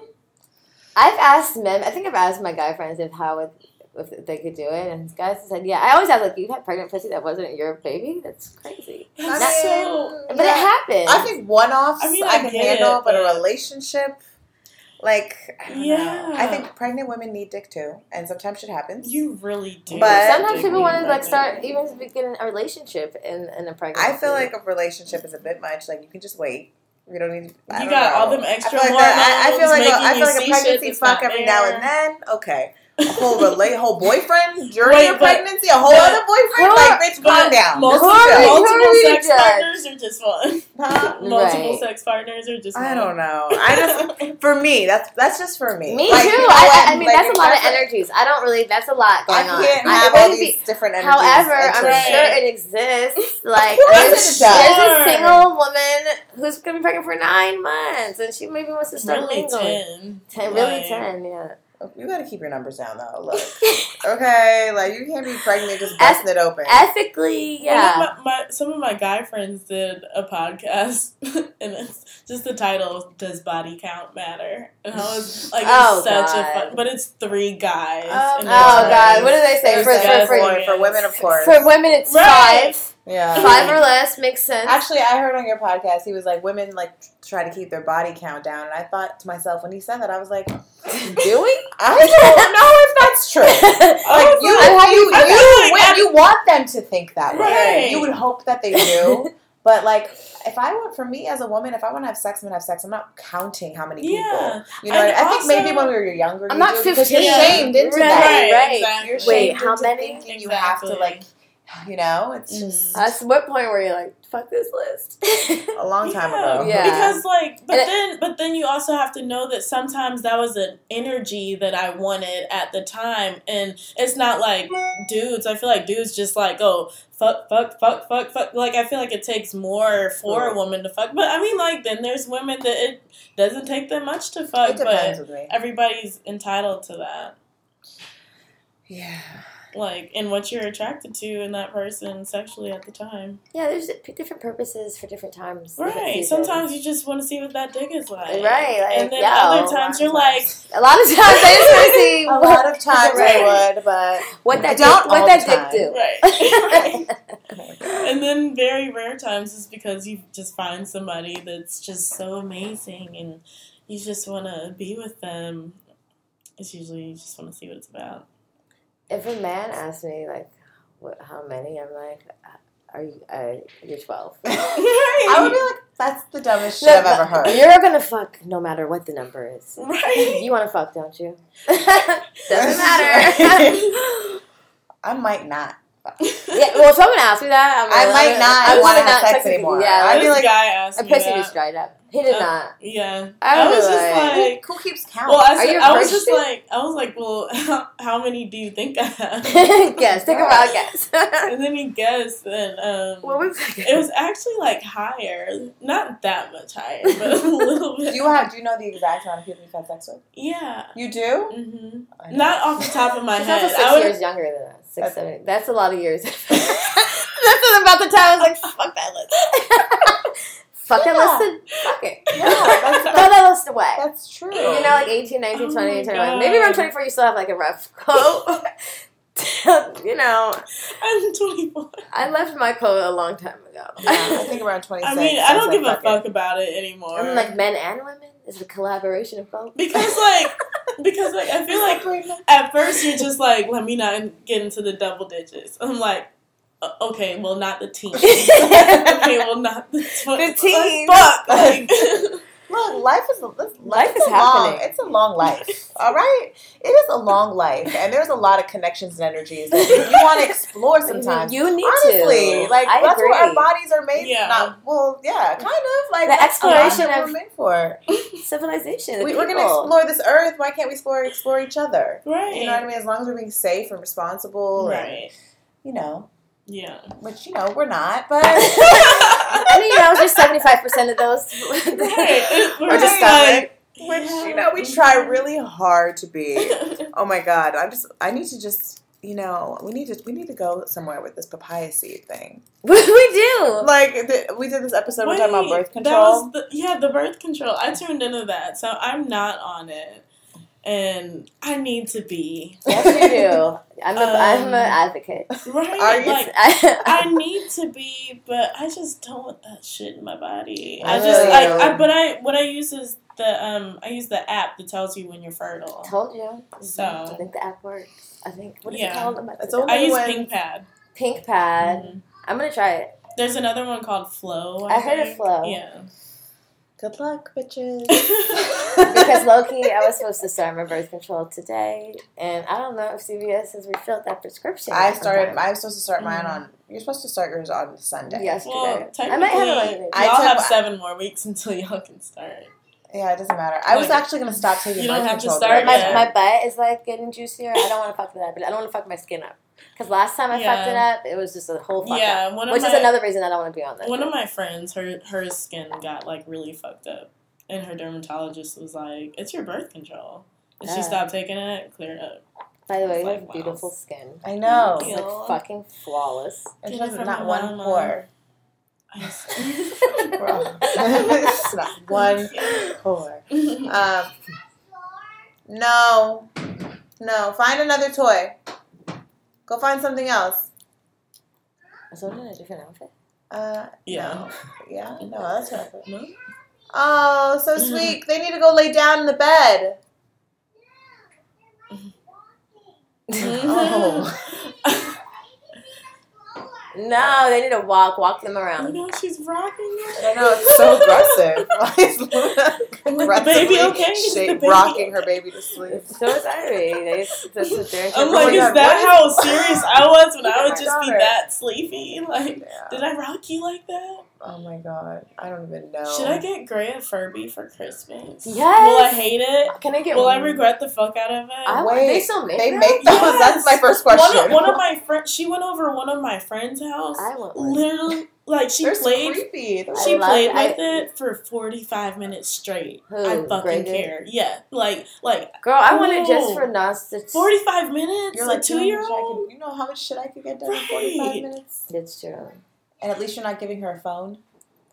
I've asked men. I think I've asked my guy friends if how it, if they could do it, and guys said, "Yeah." I always ask like, "You had pregnant pussy that wasn't your baby? That's crazy." That's so. But it happened. I think one offs I mean, I, I can handle, it, but, a relationship, like, I don't Yeah. know. I think pregnant women need dick too, and sometimes shit happens. You really do. But- Sometimes people want to like start Pregnant. even begin a relationship in in a pregnancy. I feel like a relationship is a bit much. Like you can just wait. You don't need. I You don't got know. all them extra I feel like, that- I, I feel like a, I feel like a pregnancy fuck not every now and then. Okay, a whole relate, whole boyfriend during Wait, your pregnancy, a whole but- other boyfriend. Who like, bitch, calm down. Multiple, Who are we- who are multiple we sex judge? partners are just fun. Huh? Multiple Right. sex partners are just. I don't know. I just for me, that's that's just for me. Me Like, too. you know I. I, I mean, Like, that's a lot of energies. I don't really. That's a lot going on. can't I- have it all these be- different energies. However, and I'm Right. sure it exists. Like there's, it there's a single woman who's been pregnant for nine months, and she maybe wants to start Really mingling. ten. Ten, really ten, yeah. You gotta keep your numbers down though. Look, okay, like you can't be pregnant just busting it open. Ethically, yeah. of my, my, some of my guy friends did a podcast, and it's just the title "Does Body Count Matter?" And I was like, it's Oh, such God. a fun, but it's three guys. Oh, Oh it's God, what do they say? For, for, for, for, for women, of course. for women, it's Right. five. Yeah. Five or less makes sense. Actually, I heard on your podcast he was like women like try to keep their body count down, and I thought to myself when he said that I was like, do we? I don't know if that's true. Like you, like- you, I you, like when you want them to think that way. Right. You would hope that they do. But like, if I want, for me as a woman, if I want to have sex, I'm gonna have sex. I'm not counting how many people. Yeah. people. You know, And I think maybe when we were younger, I'm you not do, because 15. you're shamed into Right, that. right. exactly. You're Wait, shamed how many? thinking you have to like, you know, it's Mhm. just That's what point were you're like, fuck this list. a long time Yeah, ago. Yeah. Because like, but And it- then, but then you also have to know that sometimes that was an energy that I wanted at the time, and it's not like dudes. I feel like dudes just like oh fuck, fuck, fuck, fuck, fuck. Like I feel like it takes more for a woman to fuck, but I mean like then there's women that it doesn't take them much to fuck, It depends but with me. everybody's entitled to that. Yeah. Like, and what you're attracted to in that person sexually at the time. yeah, there's different purposes for different times. Right. Sometimes you just want to see what that dick is like. Right, like, and then yo, other times you're of like, a lot of times I just want to see A lot of times Right. I would, but what I that don't dick, what all that time. dick do. right. and then very rare times is because you just find somebody that's just so amazing and you just want to be with them. It's usually you just want to see what it's about. If a man asks me like, what, how many, I'm like, are you? Uh, you're twelve. I would be like, that's the dumbest shit No, I've ever heard. You're gonna fuck no matter what the number is. right. You want to fuck, don't you? Doesn't matter. I might not. yeah, well, if someone asks me that, I'm I like, might I'm- not I'm wanna have not sex anymore. Yeah, I'd be like- asked a that. just dried up. He did Uh, not. Yeah. I I was was just like- like, Who keeps count? well, I, said, you I was just like, I was like, well, how, how many do you think I have? yes, take a wild guess. and then he guessed, and um, what was it was actually like higher, not that much higher, but a little bit. do you have? Do you know the exact amount of people you've had sex with? Yeah. You do? Mm-hmm. Not off the top of my head. also six I would, years younger than us. Six, That's- seven. That's a lot of years. That's about the time I was like, fuck that list. Fuck that Yeah. list and fuck it. Yeah, that's- Throw that list away. That's true. you know, like 18, 19, Oh 20, my 21. Maybe around 24 you still have like a rough coat. you know, I'm 24. I left my coat a long time ago. Yeah, I think around 26. I mean, I don't was give like, a fuck fuck about it anymore. I'm like men and women. Is a collaboration of both. because like because like I feel like at first you're just like let me not get into the double digits. I'm like uh, okay, well not the teens. okay, well not the tw- The teens. Like, fuck. Like, Look, life is this, Life it's is a long. It's a long life. All right, it is a long life, and there's a lot of connections and energies that you want to explore sometimes. You need Honestly, to. like I that's agree. what our bodies are made. Yeah. Not well, yeah, kind of like The that's what exploration we're of- made for. Civilization. We, we're gonna explore this earth. Why can't we explore explore each other? right. You know what I mean? As long as we're being safe and responsible, and, Right. you know, Yeah. which you know we're not, but I mean, you know, just seventy five percent of those. Right. Just like, which you know we try really hard to be. Oh my god, I just I need to just you know we need to we need to go somewhere with this papaya seed thing. What do we do. Like the, we did this episode we're talking about Wait, birth That control. was the, yeah, the birth control. I tuned into that, so I'm not on it, and I need to be. Yes, you do. I'm a, I'm Um, an advocate. Right? Are you? Like, I, I need to be, but I just don't want that shit in my body. I I just, feel I. I, but I, what I use is the, um, I use the app that tells you when you're fertile. told you. So- I think the app works. I think what is Yeah. it called? I'm about to It's look only I use when- Pink Pad. Pink Pad. Mhm. I'm gonna try it. There's another one called Flo. I heard of. Flo. Yeah. Good luck, bitches. Because Loki, I was supposed to start my birth control today, and I don't know if CVS has refilled that prescription. I started. I was supposed to start mine Mhm. on. You're supposed to start yours on Sunday. yesterday. well, I might have it technically, on I y'all took- have seven more weeks until y'all can start. Yeah, it doesn't matter. I was Like, actually gonna stop taking you don't birth have to start during my, yet. it. my butt is like getting juicier. I don't want to fuck with that, but I don't want to fuck my skin up. Because last time I fucked it up, it was just a whole fuck Yeah, up. one Which my is another reason I don't want to be on that. one of my friends, her her skin got like really fucked up, and her dermatologist was like, "It's your birth control." And she stopped taking it, it cleared up. By the way, you like, have wow. beautiful skin. I know. It's Yeah. like fucking flawless. And Get she it has not one mama. pore. I just- Bro. it's not one pore. Um, no, no. Find another toy. Go find something else. Was that in a different outfit? Uh, Yeah. no. yeah, no, that's not. No? Oh, so sweet. They need to go lay down in the bed. Oh, No, they need to walk, walk them around. You know she's rocking it. I know it's so aggressive. Why aggressively baby okay? Is sha- the baby rocking her baby to sleep? So oh is Ivy. That's what they're I'm Oh like, is that what how serious I was when I would my just be that sleepy? Like, Yeah. did I rock you like that? Oh my god, I don't even know. Should I get Gray a Furby for Christmas? Yes. Will I hate it? Can I get Will I regret the fuck out of it? I Wait, they still make They them? make those. That's my first question. One of, one of my friends, she went over one of my friends' house. I want one. Literally, like she They're played. creepy. They're She I love- played I- with it for forty five minutes straight. Who, I fucking Gray did? care. Yeah, like like Girl, I want it just Ooh. for nostalgia. forty five minutes. You're like two year "You know how much I old. You know how much shit I could get done in 45 minutes? It's true. And at least you're not giving her a phone.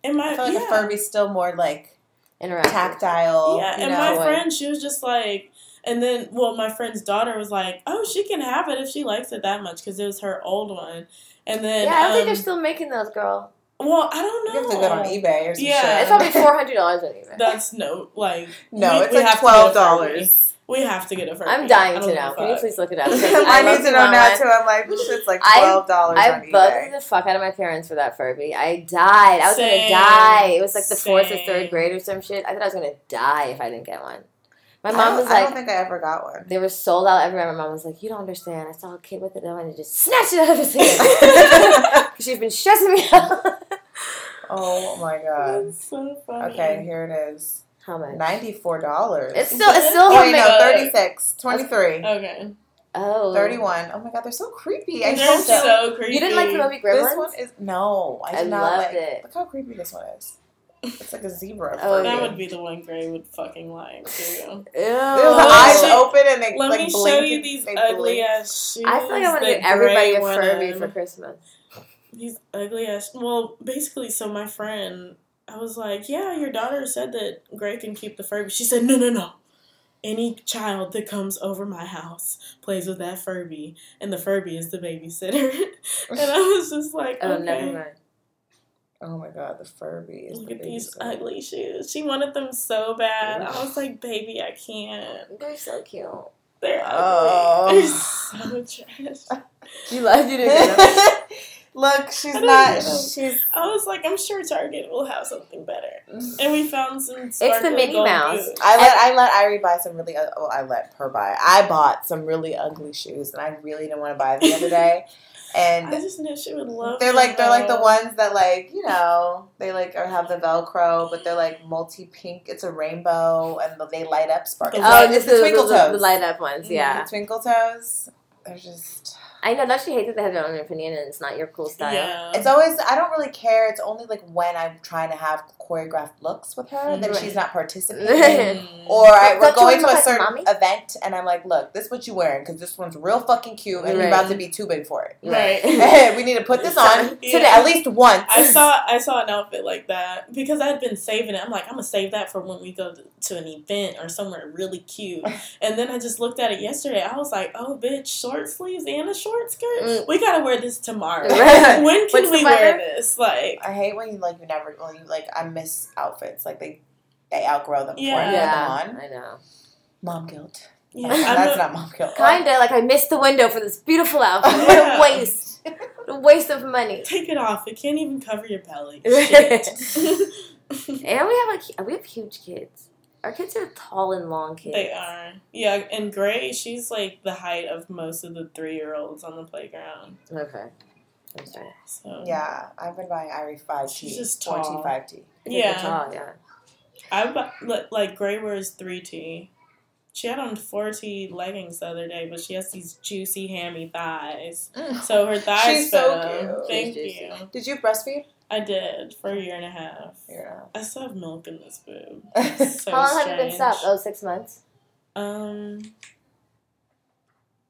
And my I feel like yeah. a Furby's still more like Interactive. tactile. Yeah, you and know? my like- friend, she was just like, and then, well, my friend's daughter was like, oh, she can have it if she likes it that much because it was her old one. And then, Yeah, I don't think um, they're still making those, girl. well, I don't know. You know. have to go on eBay or some Yeah. shit. It's probably four hundred dollars on eBay. That's no, like, no, we- it's we like to twelve Furby. dollars. We have to get a Furby. I'm dying don't to know. Can you please look it up? Because I need to know now too. I'm like, this shit's like twelve dollars I on eBay. bugged the fuck out of my parents for that Furby. I died. I was Same. gonna die. It was like the fourth or third grade or some shit. I thought I was gonna die if I didn't get one. My mom was like, I don't think I ever got one. they were sold out everywhere. My mom was like, you don't understand. I saw a kid with it. And I wanted to just snatch it out of his hand. She's been stressing me out. Oh my god. That's so funny. Okay, here it is. How much? Ninety four dollars. It's still, it's still Oh wait, homemade. no, 36, 23, Okay. Oh, 31. Oh my god, they're so creepy. I They're told you. so creepy. You didn't like the movie Gremlins? This one is no. I I did not loved like. it. Look how creepy this one is. It's like a zebra. Oh, Furby. That would be the one Gray would fucking like too. Ew. They have Oh, eyes open and they Let like me blink show you these ugly blink. ass shoes. I feel like I want to that give everybody a Furby for Christmas. These ugly ass. Well, basically, so my friend, I was like, "Yeah, your daughter said that Gray can keep the Furby." She said, "No, no, no. any child that comes over my house plays with that Furby, and the Furby is the babysitter. and I was just like, Oh, okay. never mind. Oh my god, the Furby is Look the at these ugly shoes. She wanted them so bad. I was like, baby, I can't. They're so cute. They're Oh. ugly. They're so trash. You love you to Look, she's don't not. She's. I was like, I'm sure Target will have something better. And we found some. It's the sparkly Minnie Mouse. boots. I let I let Irie buy some really. Uh, well, I let her buy. I bought some really ugly shoes, and I really didn't want to buy them the other day. And I just knew she would love. they're like they're like the ones that like you know they like are have the Velcro, but they're like multi pink. It's a rainbow, and they light up sparkle. The Oh, light- just the the, twinkle the, the, light up ones, yeah. the twinkle toes. They're just. I know that she hates that they have their own opinion and it's not your cool style. Yeah. It's always I don't really care. It's only like when I'm trying to have choreographed looks with her that Right. she's not participating. Mm. Or I, we're going wanna a certain mommy? event, and I'm like, "Look, this is what you wearing because this one's real fucking cute, and you're about to be too big for it. Right. we need to put this on Yeah. today, at least once." I saw I saw an outfit like that because I had been saving it. I'm like, I'm gonna save that for when we go to, to an event or somewhere really cute. And then I just looked at it yesterday. I was like, oh, bitch, short sleeves and a short skirt. Mm. We gotta wear this tomorrow. When can What's we wear this? Like, I hate when you like you never well you like I miss outfits like they they outgrow them Yeah. you Yeah, them on. I know. Mom guilt. yeah, That's I'm a- not mom guilt. Kinda like I missed the window for this beautiful outfit. What a waste. What a waste of money. take it off. It can't even cover your belly. Right. Shit. And we have like we have huge kids. Our kids are tall and long kids. They are. Yeah, and Gray, she's like the height of most of the three year olds on the playground. Okay. I'm sorry. So Yeah, I've been buying Irie five T, She's just four T, tall. five T. I think Yeah. tall, yeah. I bu- li- like Gray wears three T. She had on four T leggings the other day, but she has these juicy hammy thighs. Mm. So her thighs She's fit so them. cute. Thank She's you. Did you breastfeed? I did for a year and a half. Yeah. I still have milk in this boob. So How long have you been strange. stopped? Oh, six months. Um,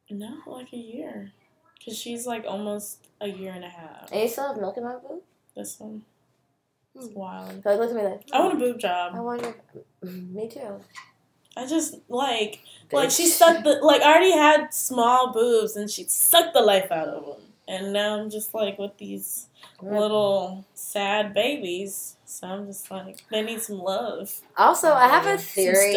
no, like a year. Cause she's like almost a year and a half. And you still have milk in my boob? This one. It's Hmm. wild. So like, look at me like. I want a boob job. I want wonder. Me too. I just like like she sucked the like I already had small boobs and she sucked the life out of them, and now I'm just like with these little sad babies. So I'm just like they need some love, Also, I have a theory.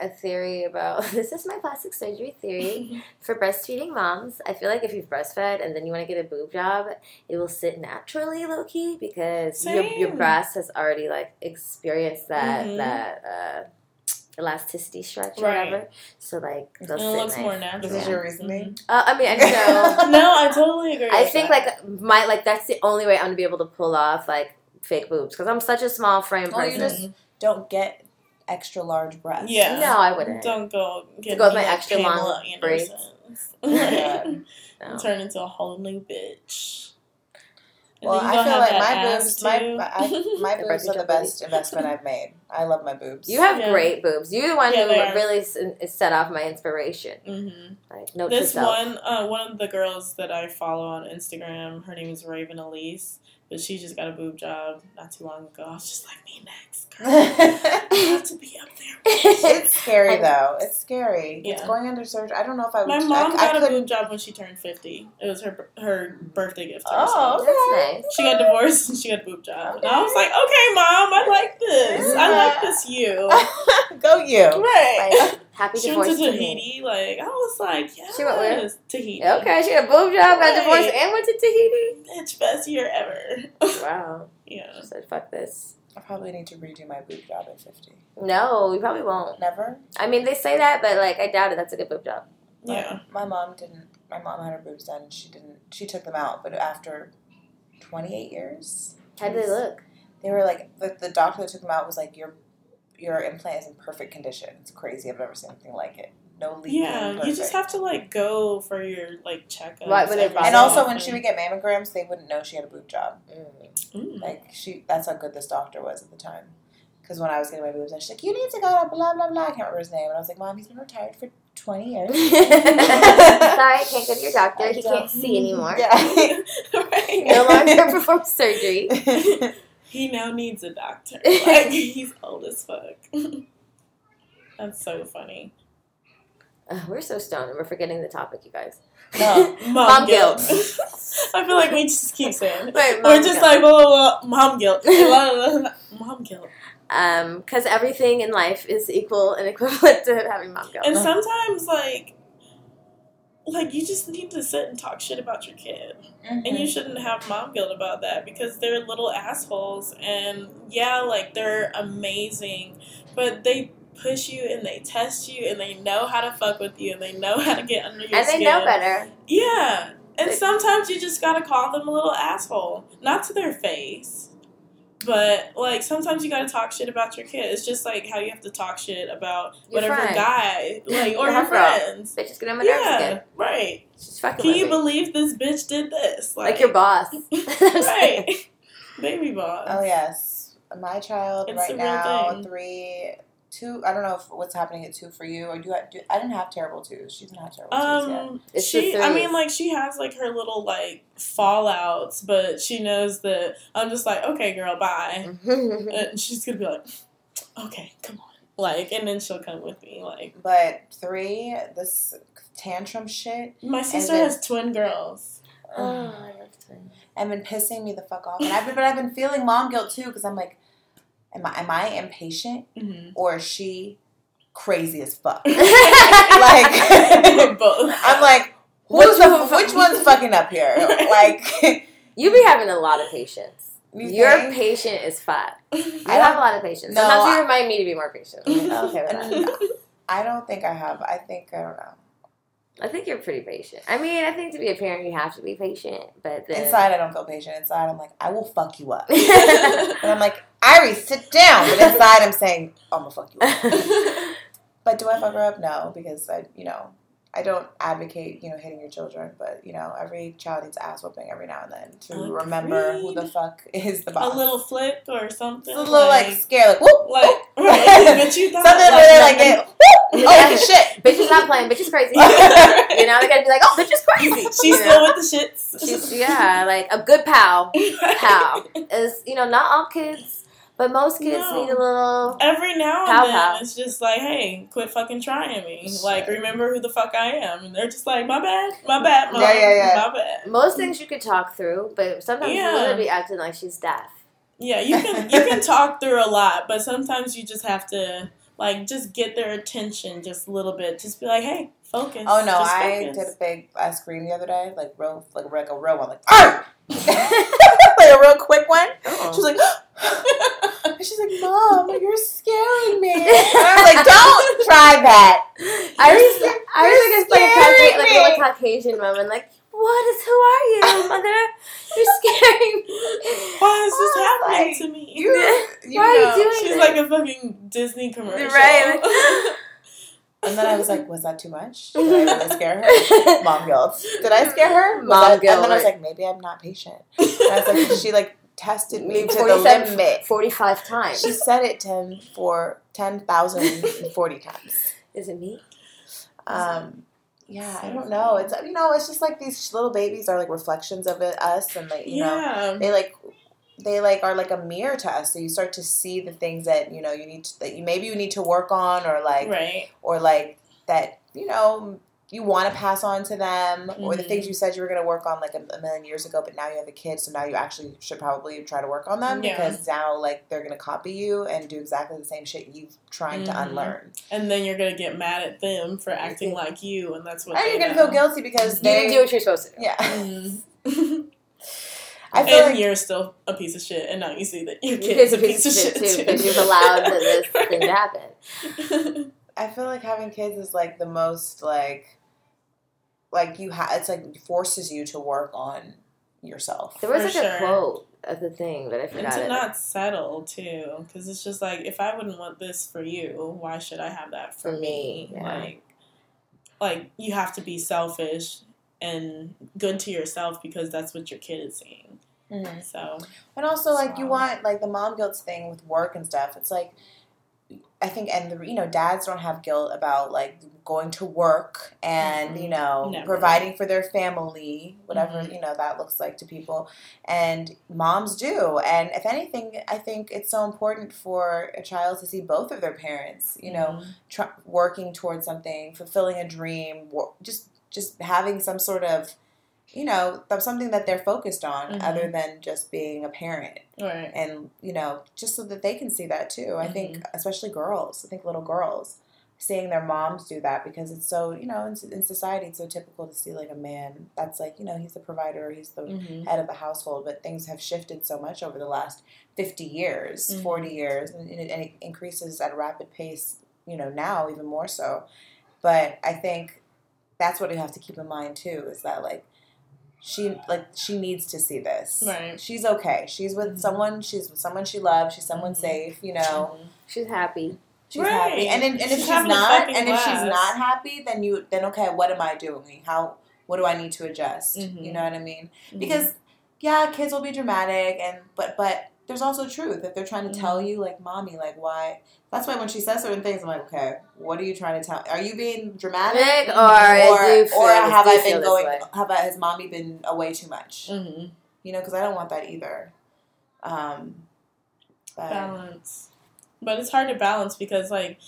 A theory about this is my plastic surgery theory for breastfeeding moms. I feel like if you've breastfed and then you want to get a boob job, it will sit naturally, low key, because your your breast has already like experienced that Mhm. that uh, elasticity stretch or Right. whatever. So like they'll it looks nice. more natural. This is your reasoning. Uh, I mean, I know. no, I totally agree. I with think that. like my like that's the only way I'm gonna be able to pull off like fake boobs because I'm such a small frame Well, you just- Don't get extra large breasts. Yeah. No, I wouldn't. Don't go get go with my like extra long Pamela braids. Andersons. Yeah. No. Turn into a whole new bitch. And Well, I feel like my ass, boobs, my my, I, my boobs are the Barbie best investment I've made. I love my boobs. You have Yeah. great boobs. You're the one Yeah, who really s- set off my inspiration. Mhm. Like, note This to self. one, uh, one of the girls that I follow on Instagram, her name is Raven Elyse, but she just got a boob job not too long ago. I was just like, me next, girl. I have to be up there. it's scary I'm- though. It's scary. It's going under surgery. I don't know if I would. My mom I, got I a couldn't. boob job when she turned fifty. It was her her birthday gift. To Oh, herself. That's nice. She got divorced and she got a boob job. And I was like, okay, mom, I like this. I like this you. Go you. Right. Like, happy She went divorce to to me. Tahiti. Like, I was like, yes. She went where? Tahiti. Okay, she got a boob job, got Right. divorced, and went to Tahiti. Bitch, best year ever. Wow. yeah. She said, fuck this. I probably need to redo my boob job at fifty. No, we probably won't. Never. I mean, they say that, but like, I doubt it. That's a good boob job. My- Yeah. My, mom didn't. My mom had her boobs done. She didn't. She took them out, but after twenty eight years, How did they look? they were like the, the doctor that took them out was like your your implant is in perfect condition. It's crazy. I've never seen anything like it. No leaking. Yeah, you just have to like go for your like checkups. Right, when they And also, when she would get mammograms, they wouldn't know she had a boob job. Mm. Mm. Like she, that's how good this doctor was at the time. Because when I was getting my boobs, done, she's like, "You need to go to blah blah blah." I can't remember his name, and I was like, "Mom, he's been retired for twenty years." Sorry, can't go to your doctor. I He don't- can't see anymore. Yeah. right. No longer perform surgery. He now needs a doctor. Like he's old as fuck. That's so funny. Ugh, we're so stoned and we're forgetting the topic, you guys. No. Mom, Mom guilt. guilt. I feel like we just keep saying it. We're just guilt. like, blah, blah, blah, mom guilt. Mom guilt. Um, because everything in life is equal and equivalent to having mom guilt. And sometimes, like, like you just need to sit and talk shit about your kid. And Mm-hmm. you shouldn't have mom guilt about that because they're little assholes. And yeah, like they're amazing, but they push you and they test you and they know how to fuck with you and they know how to get under your skin. and they know better. Yeah. And sometimes you just gotta call them a little asshole. Not to their face. But like sometimes you gotta talk shit about your kid. It's just like how you have to talk shit about Your whatever friend. guy, like or Your your homegirl. friends. Bitches get on my nerves Yeah, again. right. She's fucking Can you me. believe this bitch did this? like your boss. right. Baby boss. Oh yes, my child It's right now thing. three, two. I don't know if what's happening at two for you, or do, I, do I didn't have terrible twos. She didn't have terrible twos yet. Um, It's she. I mean, like she has like her little like fallouts, but she knows that I'm just like, okay, girl, bye. And she's gonna be like, okay, come on, like, and then she'll come with me. Like, But three, this tantrum shit, my sister then- has twin girls. oh, I love twins. and been pissing me the fuck off. And I've been, but I've been feeling mom guilt too because I'm like, am I am I impatient Mm-hmm. or is she crazy as fuck? like both. I'm like, who's the, which one's fucking up here? Like, You be having a lot of patience. you Your think? patient is fat. You I have a lot of patience. No, Sometimes I- you remind me to be more patient. I'm like, okay, with And that. I don't think I have. I think I don't know. I think you're pretty patient. I mean, I think to be a parent, you have to be patient, but then Inside, I don't feel patient. Inside, I'm like, I will fuck you up. And I'm like, Irie, sit down. But inside, I'm saying, I'm gonna fuck you up. But do I fuck her up? No, because I, you know, I don't advocate, you know, hitting your children. But you know, every child needs ass whooping every now and then to remember who the fuck is the boss. a little flick or something. It's a little like, scare, like whoop, like, whoop. right, but you thought, something where they like nothing- get whoop. Oh shit! bitch is not playing. Bitch is crazy. you know, they gotta be like, oh, bitch is crazy. She's You still know? with the shits. She's yeah, like a good pal. Pal is you know not all kids, but most kids No. need a little. Every now and Pow then, pow. it's just like, hey, quit fucking trying me. Shit. Like, remember who the fuck I am. And they're just like, my bad, my bad, mom, Yeah, yeah, yeah. my bad. Most things you could talk through, but sometimes Yeah. you literally be acting like she's deaf. Yeah, you can you can talk through a lot, but sometimes you just have to like just get their attention just a little bit. Just be like, hey, focus. Oh no, Just I focus. did a big I screamed the other day, like real, like like a real one, like "Arr!" like a real quick one. Oh. She was like, and she's like, Mom, you're scaring me. And I was like, Don't try that. I was, I was like, a, like a little Caucasian woman, like, what is, who are you, mother? You're scaring me. Why is this oh, was happening like, to me? You, you Why are you know. doing She's this? like a fucking Disney commercial. Right, like- And then I was like, Was that too much? Did I really scare her? Mom guilt. Did I scare her? Was Mom that- guilt, And then I was like, Maybe I'm not patient. And I was like, She like tested me to the limit. 45 times. She said it 10 for 10,040 times. Is it me? Um, yeah, I don't know. It's you know, it's just like these little babies are like reflections of it, us, and like you know, they like they like are like a mirror to us. So you start to see the things that you know you need to, that you maybe you need to work on, or like right. or like that you know you want to pass on to them, or the things you said you were going to work on like a, a million years ago, but now you have a kid, so now you actually should probably try to work on them Yeah. because now like they're going to copy you and do exactly the same shit you've trying to Mhm. unlearn. And then you're gonna get mad at them for acting like you, and that's what. And they you're going to feel guilty because You didn't do what you're supposed to do. yeah. Mhm. I feel and like you're still a piece of shit, and now you see that your Your kid's a piece of shit too, too. because you've allowed this thing to happen. I feel like having kids is like the most like like you have it's like forces you to work on yourself. There was For like a quote of the thing that I forgot. and to it. not settle too, because it's just like if I wouldn't want this for you, why should I have that for, For me, me? yeah. Like, like you have to be selfish and good to yourself because that's what your kid is seeing. Mm-hmm. So And also like you want like the mom guilt thing with work and stuff. It's like I think, and the, you know, dads don't have guilt about like going to work and you know Never. providing for their family, whatever Mhm. you know that looks like to people, and moms do. And if anything, I think it's so important for a child to see both of their parents, you know, Mhm. tr- working towards something, fulfilling a dream, just just having some sort of, you know, th- something that they're focused on, Mhm. other than just being a parent right. and you know just so that they can see that too i think especially girls i think little girls seeing their moms do that because it's so you know in, in society it's so typical to see like a man that's like you know he's the provider he's the Mhm. head of the household but things have shifted so much over the last 50 years Mhm. 40 years and and it increases at a rapid pace you know now even more so but i think that's what we have to keep in mind too is that like she like she needs to see this Right. she's okay she's with Mhm. someone she's with someone she loves she's someone Mhm. safe you know Mhm. She's happy. she's Right. happy and, then, and if She's she's not fucking and if she's not happy then you then okay what am i doing how what do i need to adjust you know what i mean Mhm. because yeah kids will be dramatic and but but there's also truth if they're trying to tell Mhm. you like mommy like why that's why when she says certain things i'm like okay what are you trying to tell are you being dramatic or, or, feel, or have i been going have I, has mommy been away too much Mhm. you know because i don't want that either um but, balance. But it's hard to balance because like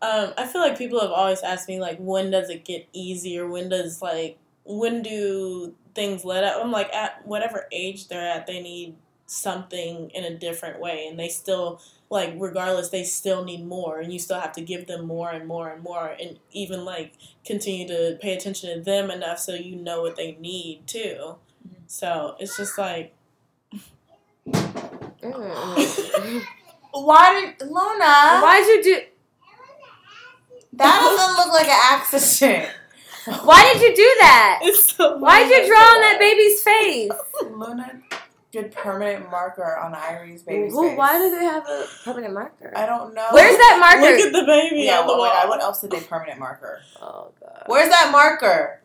um, I feel like people have always asked me like when does it get easier? When does like when do things let up? I'm like at whatever age they're at, they need something in a different way, and they still like regardless they still need more, and you still have to give them more and more and more, and even like continue to pay attention to them enough so you know what they need too. Mm-hmm. So it's just like why did luna Why'd you do? that doesn't look like an accident Why did you do that? it's so Why'd you draw on that baby's face? luna did permanent marker on Irie's baby's Well, face. why do they have a permanent marker? I don't know. Where's that marker? Look at the baby Yeah, on the wall. like, what else did they permanent marker? oh god. Where's that marker?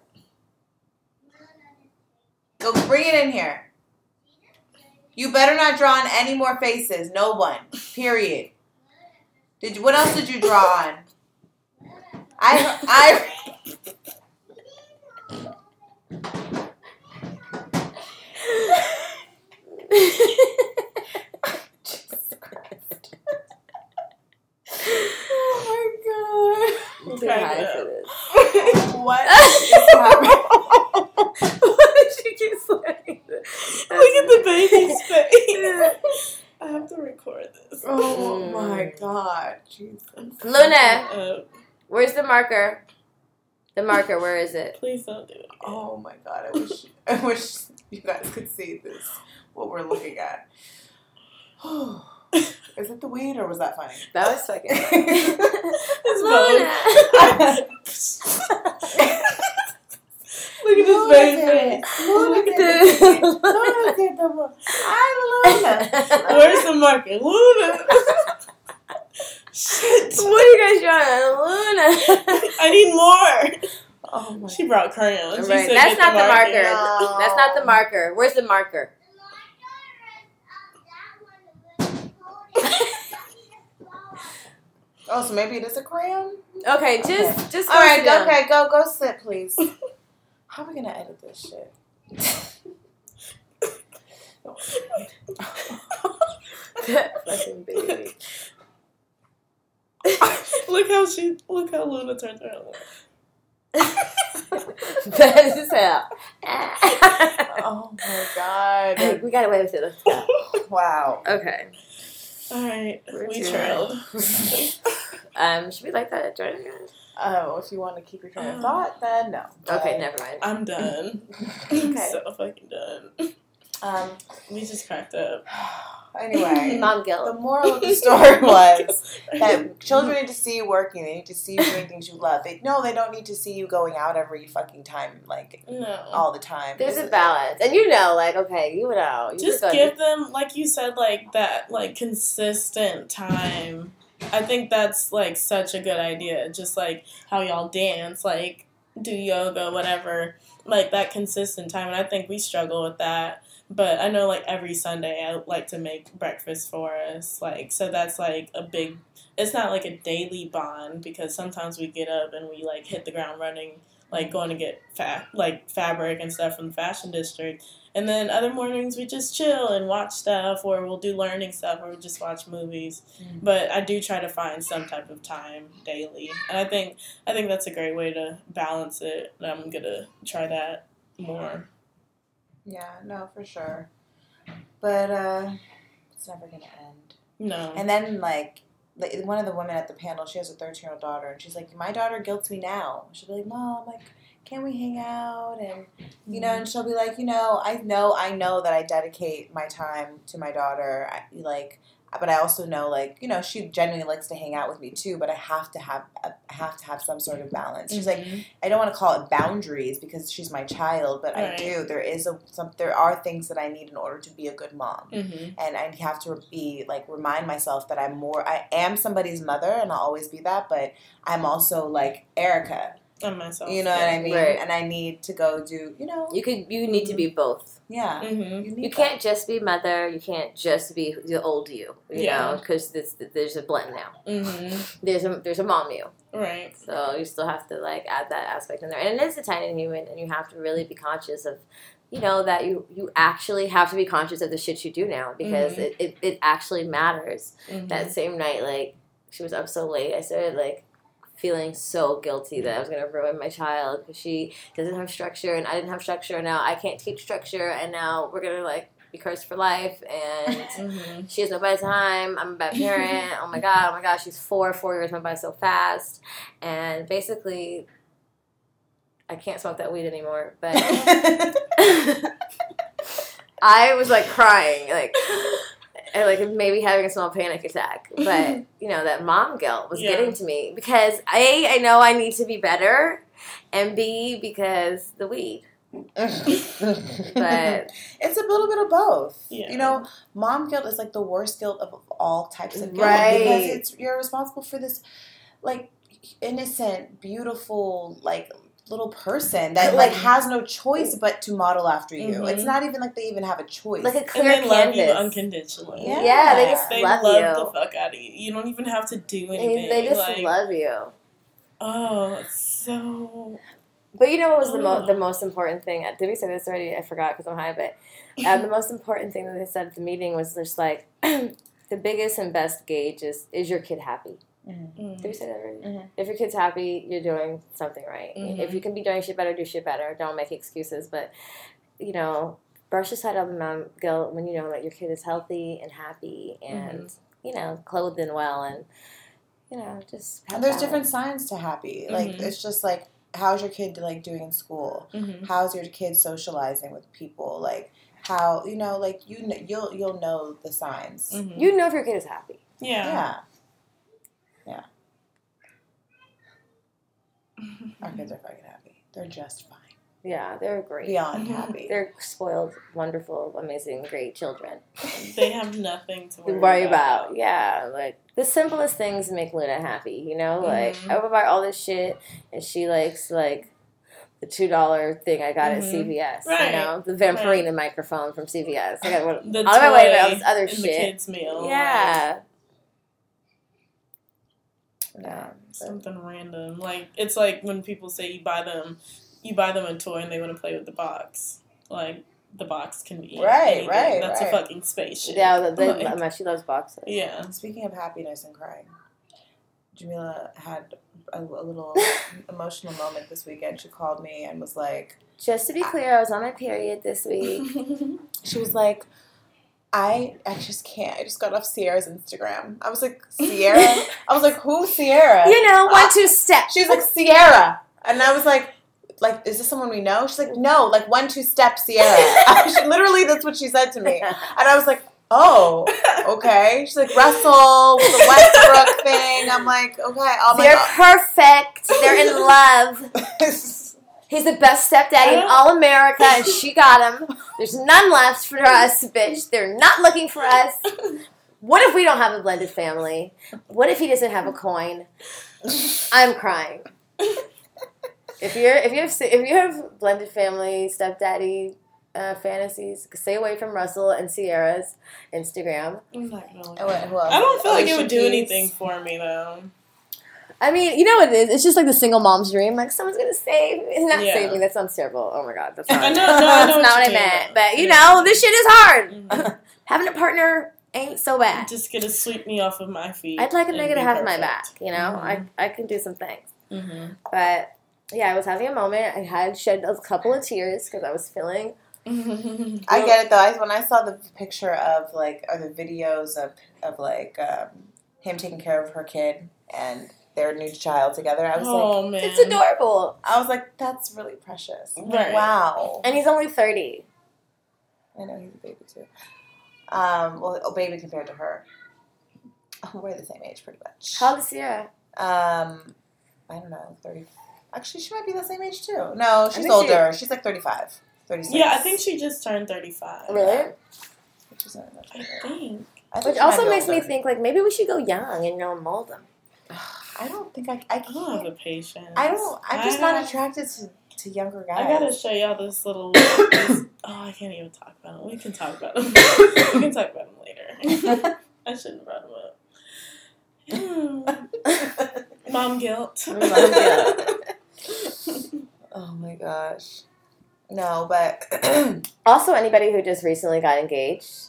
Go bring it in here. You better not draw on any more faces. No one. Period. Did you, what else did you draw on? I I Oh I'm too high for this. my god. What is happening? Why did she keep sliding? Look at the baby's face. I have to record this. Oh Mm. my god. Jesus. Luna, where's the marker? The marker, where is it? please don't do it. again. Oh my god, I wish I wish you guys could see this what we're looking at. Is it the weed or was that funny? That was fucking. It's Luna. Look at this baby did it. face. Luna Look at it. this. Luna did the mo- I'm Luna. Where's the marker? Luna. Shit. what are you guys drawing? Luna. I need more. Oh my She brought crayons. She Right, said that's not the marker. No. That's not the marker. Where's the marker? Oh, so maybe it is a crayon? Okay, just just Alright, down. okay, go go sit please. How are we gonna edit this shit? That fucking baby. look how she. Look how Luna turned around. That is hell. Oh my god. we got away with it. Wow. Okay. All right, We're we trailed. Um, should we like that at joining us? Oh, if you want to keep your train of thought, then no. Okay, never mind. I'm done. I'm Okay. so fucking done. Um. We just cracked up. Anyway, Mom the moral of the story was that children need to see you working. They need to see you doing things you love. They no, they don't need to see you going out every fucking time, like no. all the time. There's This a is- balance, and you know, like, okay, you know, you just could go give them like you said like that like consistent time i think that's like such a good idea just like how y'all dance like do yoga, whatever, like that consistent time. And I think we struggle with that. But I know like every Sunday I like to make breakfast for us. Like so that's like a big it's not like a daily bond because sometimes we get up and we like hit the ground running, like going to get fa- like fabric and stuff from the fashion district. And then other mornings we just chill and watch stuff or we'll do learning stuff or we just watch movies. Mm. But I do try to find some type of time daily. And I think I think that's a great way to balance it. And I'm gonna try that more. Yeah, no, for sure. But uh it's never gonna end. No. And then like like, one of the women at the panel, she has a 13 year old daughter, and she's like, "My daughter guilts me now." She'll be like, "Mom, like, can we hang out?" And you know, and she'll be like, "You know, I know, I know that I dedicate my time to my daughter. I, like, but I also know, like, you know, she genuinely likes to hang out with me too. But I have to have, I have to have some sort of balance." She's like, Mhm. I don't want to call it boundaries because she's my child, but I do. There is a some. There are things that I need in order to be a good mom Mhm. and I have to be like remind myself that I'm more I am somebody's mother and I'll always be that, but I'm also like Erica. And myself. You know what I mean? Right. And I need to go do you know You could you need to be both. yeah. Mm-hmm. You, You can't just be mother. You can't just be the old you. You Yeah. know, because there's a blend now. Mm-hmm. There's a there's a mom you. Right. So you still have to like add that aspect in there, and it is a tiny human, and you have to really be conscious of, you know, that you you actually have to be conscious of the shit you do now because Mhm. it, it it actually matters. Mhm. That same night, like she was up so late, I started like feeling so guilty that I was gonna ruin my child because she doesn't have structure and I didn't have structure, and now I can't teach structure, and now we're gonna like be cursed for life and. Mhm. She has no bedtime. I'm a bad parent. Oh my god. Oh my gosh. She's four. Four years went by so fast. And basically, I can't smoke that weed anymore. But I was like crying, like, and like maybe having a small panic attack. But you know that mom guilt was Yeah. getting to me because a I know I need to be better, and b because the weed. But it's a little bit of both. Yeah. You know, mom guilt is like the worst guilt of all types of guilt Right. because it's you're responsible for this like innocent, beautiful, like little person that like Like- has no choice but to model after you. Mhm. It's not even like they even have a choice. like a clear And clear they love you unconditionally. Yeah. Yeah, they just They love, love you. the fuck out of you. You don't even have to do They, anything. they just like, love you. Oh, so. But you know what was the, mo- the most important thing? Uh, Did we say this already? I forgot because I'm high. But uh, the most important thing that they said at the meeting was just like the biggest and best gauge is is your kid happy? Mm. Did we say that already? Mhm. If your kid's happy, you're doing something right. Mhm. If you can be doing shit better, do shit better. Don't make excuses. But you know, brush aside all the mom guilt when you know that your kid is healthy and happy and you know clothed and well and you know just. have And there's that. different signs to happy. Like Mhm. it's just like how's your kid like doing in school? Mhm. How's your kid socializing with people? Like how you know like you kn- you'll you'll know the signs. You know if your kid is happy. Yeah. Yeah. Yeah. Our kids are fucking happy. They're just fine. Yeah, they're great. Beyond Mhm. happy. They're spoiled, wonderful, amazing, great children They have nothing to to worry, worry about. Yeah, like the simplest things make Luna happy. You know, like Mhm. I would buy all this shit, and she likes like the two dollar thing I got at Mhm. CVS. Right. You know, the Vampirina microphone from CVS. I got one. The on my way to toy all this other in shit. the kids' meal. yeah. Yeah. something random. Like it's like when people say you buy them, you buy them a toy and they want to play with the box. Like the box can be Right, anything. right, That's right. a fucking spaceship. Yeah, the, the, Like, my- she loves boxes. yeah. Speaking of happiness and crying, Jamila had a, a little emotional moment this weekend. She called me and was like, Just to be clear, I was on my period this week. she was like, I I just can't. I just got off Ciara's Instagram. I was like, Ciara? I was like, who's Ciara? you know, one uh, two step. She was like, Ciara. And I was like, like, is this someone we know? She's like, no, like one, two step Ciara. she, literally, that's what she said to me. And I was like, oh, okay. She's like, Russell, with the Westbrook thing. I'm like, okay. Oh my They're God. perfect. They're in love. He's the best stepdaddy in all America, and she got him. There's none left for us, bitch. They're not looking for us. What if we don't have a blended family? What if he doesn't have a coin? I'm crying. If you're if you have if you have blended family stepdaddy uh, fantasies, stay away from Russell and Ciara's Instagram. I'm not gonna look Oh, wait, who else? I don't feel like it Alicia would do Keys. anything for me though. I mean, you know what it is? It's just like the single mom's dream. Like someone's gonna save me. Not Yeah. save me. That sounds terrible. Oh my god, that's not. I what I no, meant. That's what not what I mean. meant. But you Yeah. know, this shit is hard. Mhm. Having a partner ain't so bad. Just gonna sweep me off of my feet. I'd like a and nigga to have my back. You know, Mhm. I I can do some things. Mm-hmm. But yeah, I was having a moment. I had shed a couple of tears because I was feeling. I get it though. I, when I saw the picture of like or the videos of of like um, him taking care of her kid and their new child together, I was like, Oh man, It's adorable, I was like, that's really precious. Right. Wow. and he's only thirty. I know he's a baby too. Um, well, a baby compared to her. Oh, we're the same age, pretty much. How old is Ciara? Um, I don't know, thirty. Actually, she might be the same age too. No, she's think older. she's like 35, 36. Yeah, I think she just turned thirty-five. Really? Which, isn't much I think. I think Which also be makes me think like maybe we should go young and you know mold them. I don't think I. I I don't have can't. the patience. I don't. I'm just I not have- attracted to, to younger guys. I gotta show y'all this little. this, oh, I can't even talk about him. We can talk about him. we can talk about him later. I shouldn't have brought him up. Mom guilt. Mom guilt. oh my gosh. No, but Also, anybody who just recently got engaged,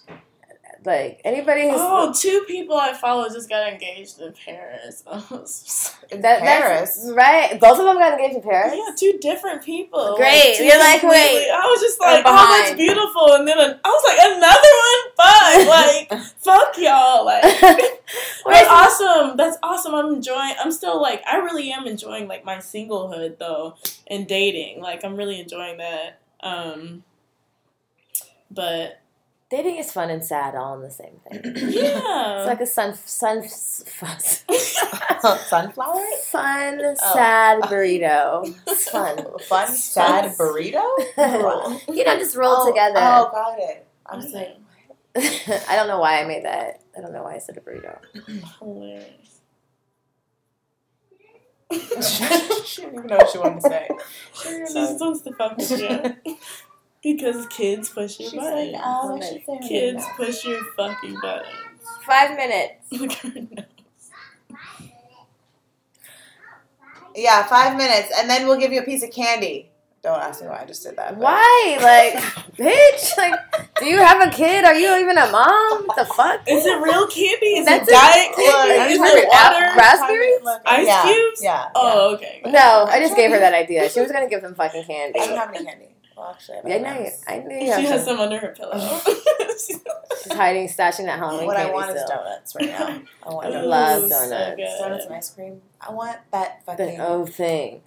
like anybody who's Oh, two people I follow just got engaged in Paris. I was just- in that, Paris. right. Both of them got engaged in Paris. yeah, two different people. Great. two You're like, wait. I was just like, oh, that's beautiful. And then an- I was like, another one? Fuck. Like, fuck y'all. Like, That's awesome. That's awesome. I'm enjoying. I'm still like. I really am enjoying like my singlehood though, and dating. Like I'm really enjoying that. Um, but dating is fun and sad all in the same thing. yeah, It's like a sun, sun, fun, Sunflower? fun, Oh. sad burrito. It's fun. Fun, sad burrito? you know, just roll oh, together. Oh, got it. I was like, I don't know why I made that. I don't know why I said a burrito. hilarious. she didn't even know what she wanted to say. She just wants to you because kids push your She's buttons. like, oh, I should say kids name push your fucking buttons. Five minutes. Look at her nose. Yeah, five minutes, and then we'll give you a piece of candy. Don't ask me why I just did that. but- Why? Like, bitch. Like, do you have a kid? Are you even a mom? What the fuck? Is it real candy? Is That's it a- diet candy? Is it water? Raspberries? Look, Ice yeah, cubes? Yeah. Oh, okay. No, I just gave her that idea. She was gonna give them fucking candy. I don't have any candy. Well, actually, I Yeah, I know. you- I knew you She has some. some under her pillow. She's hiding, stashing that Halloween What I candy want is donuts right now. I want I donuts. love Ooh, so donuts. good. Donuts and ice cream. I want that The fucking. oh thing.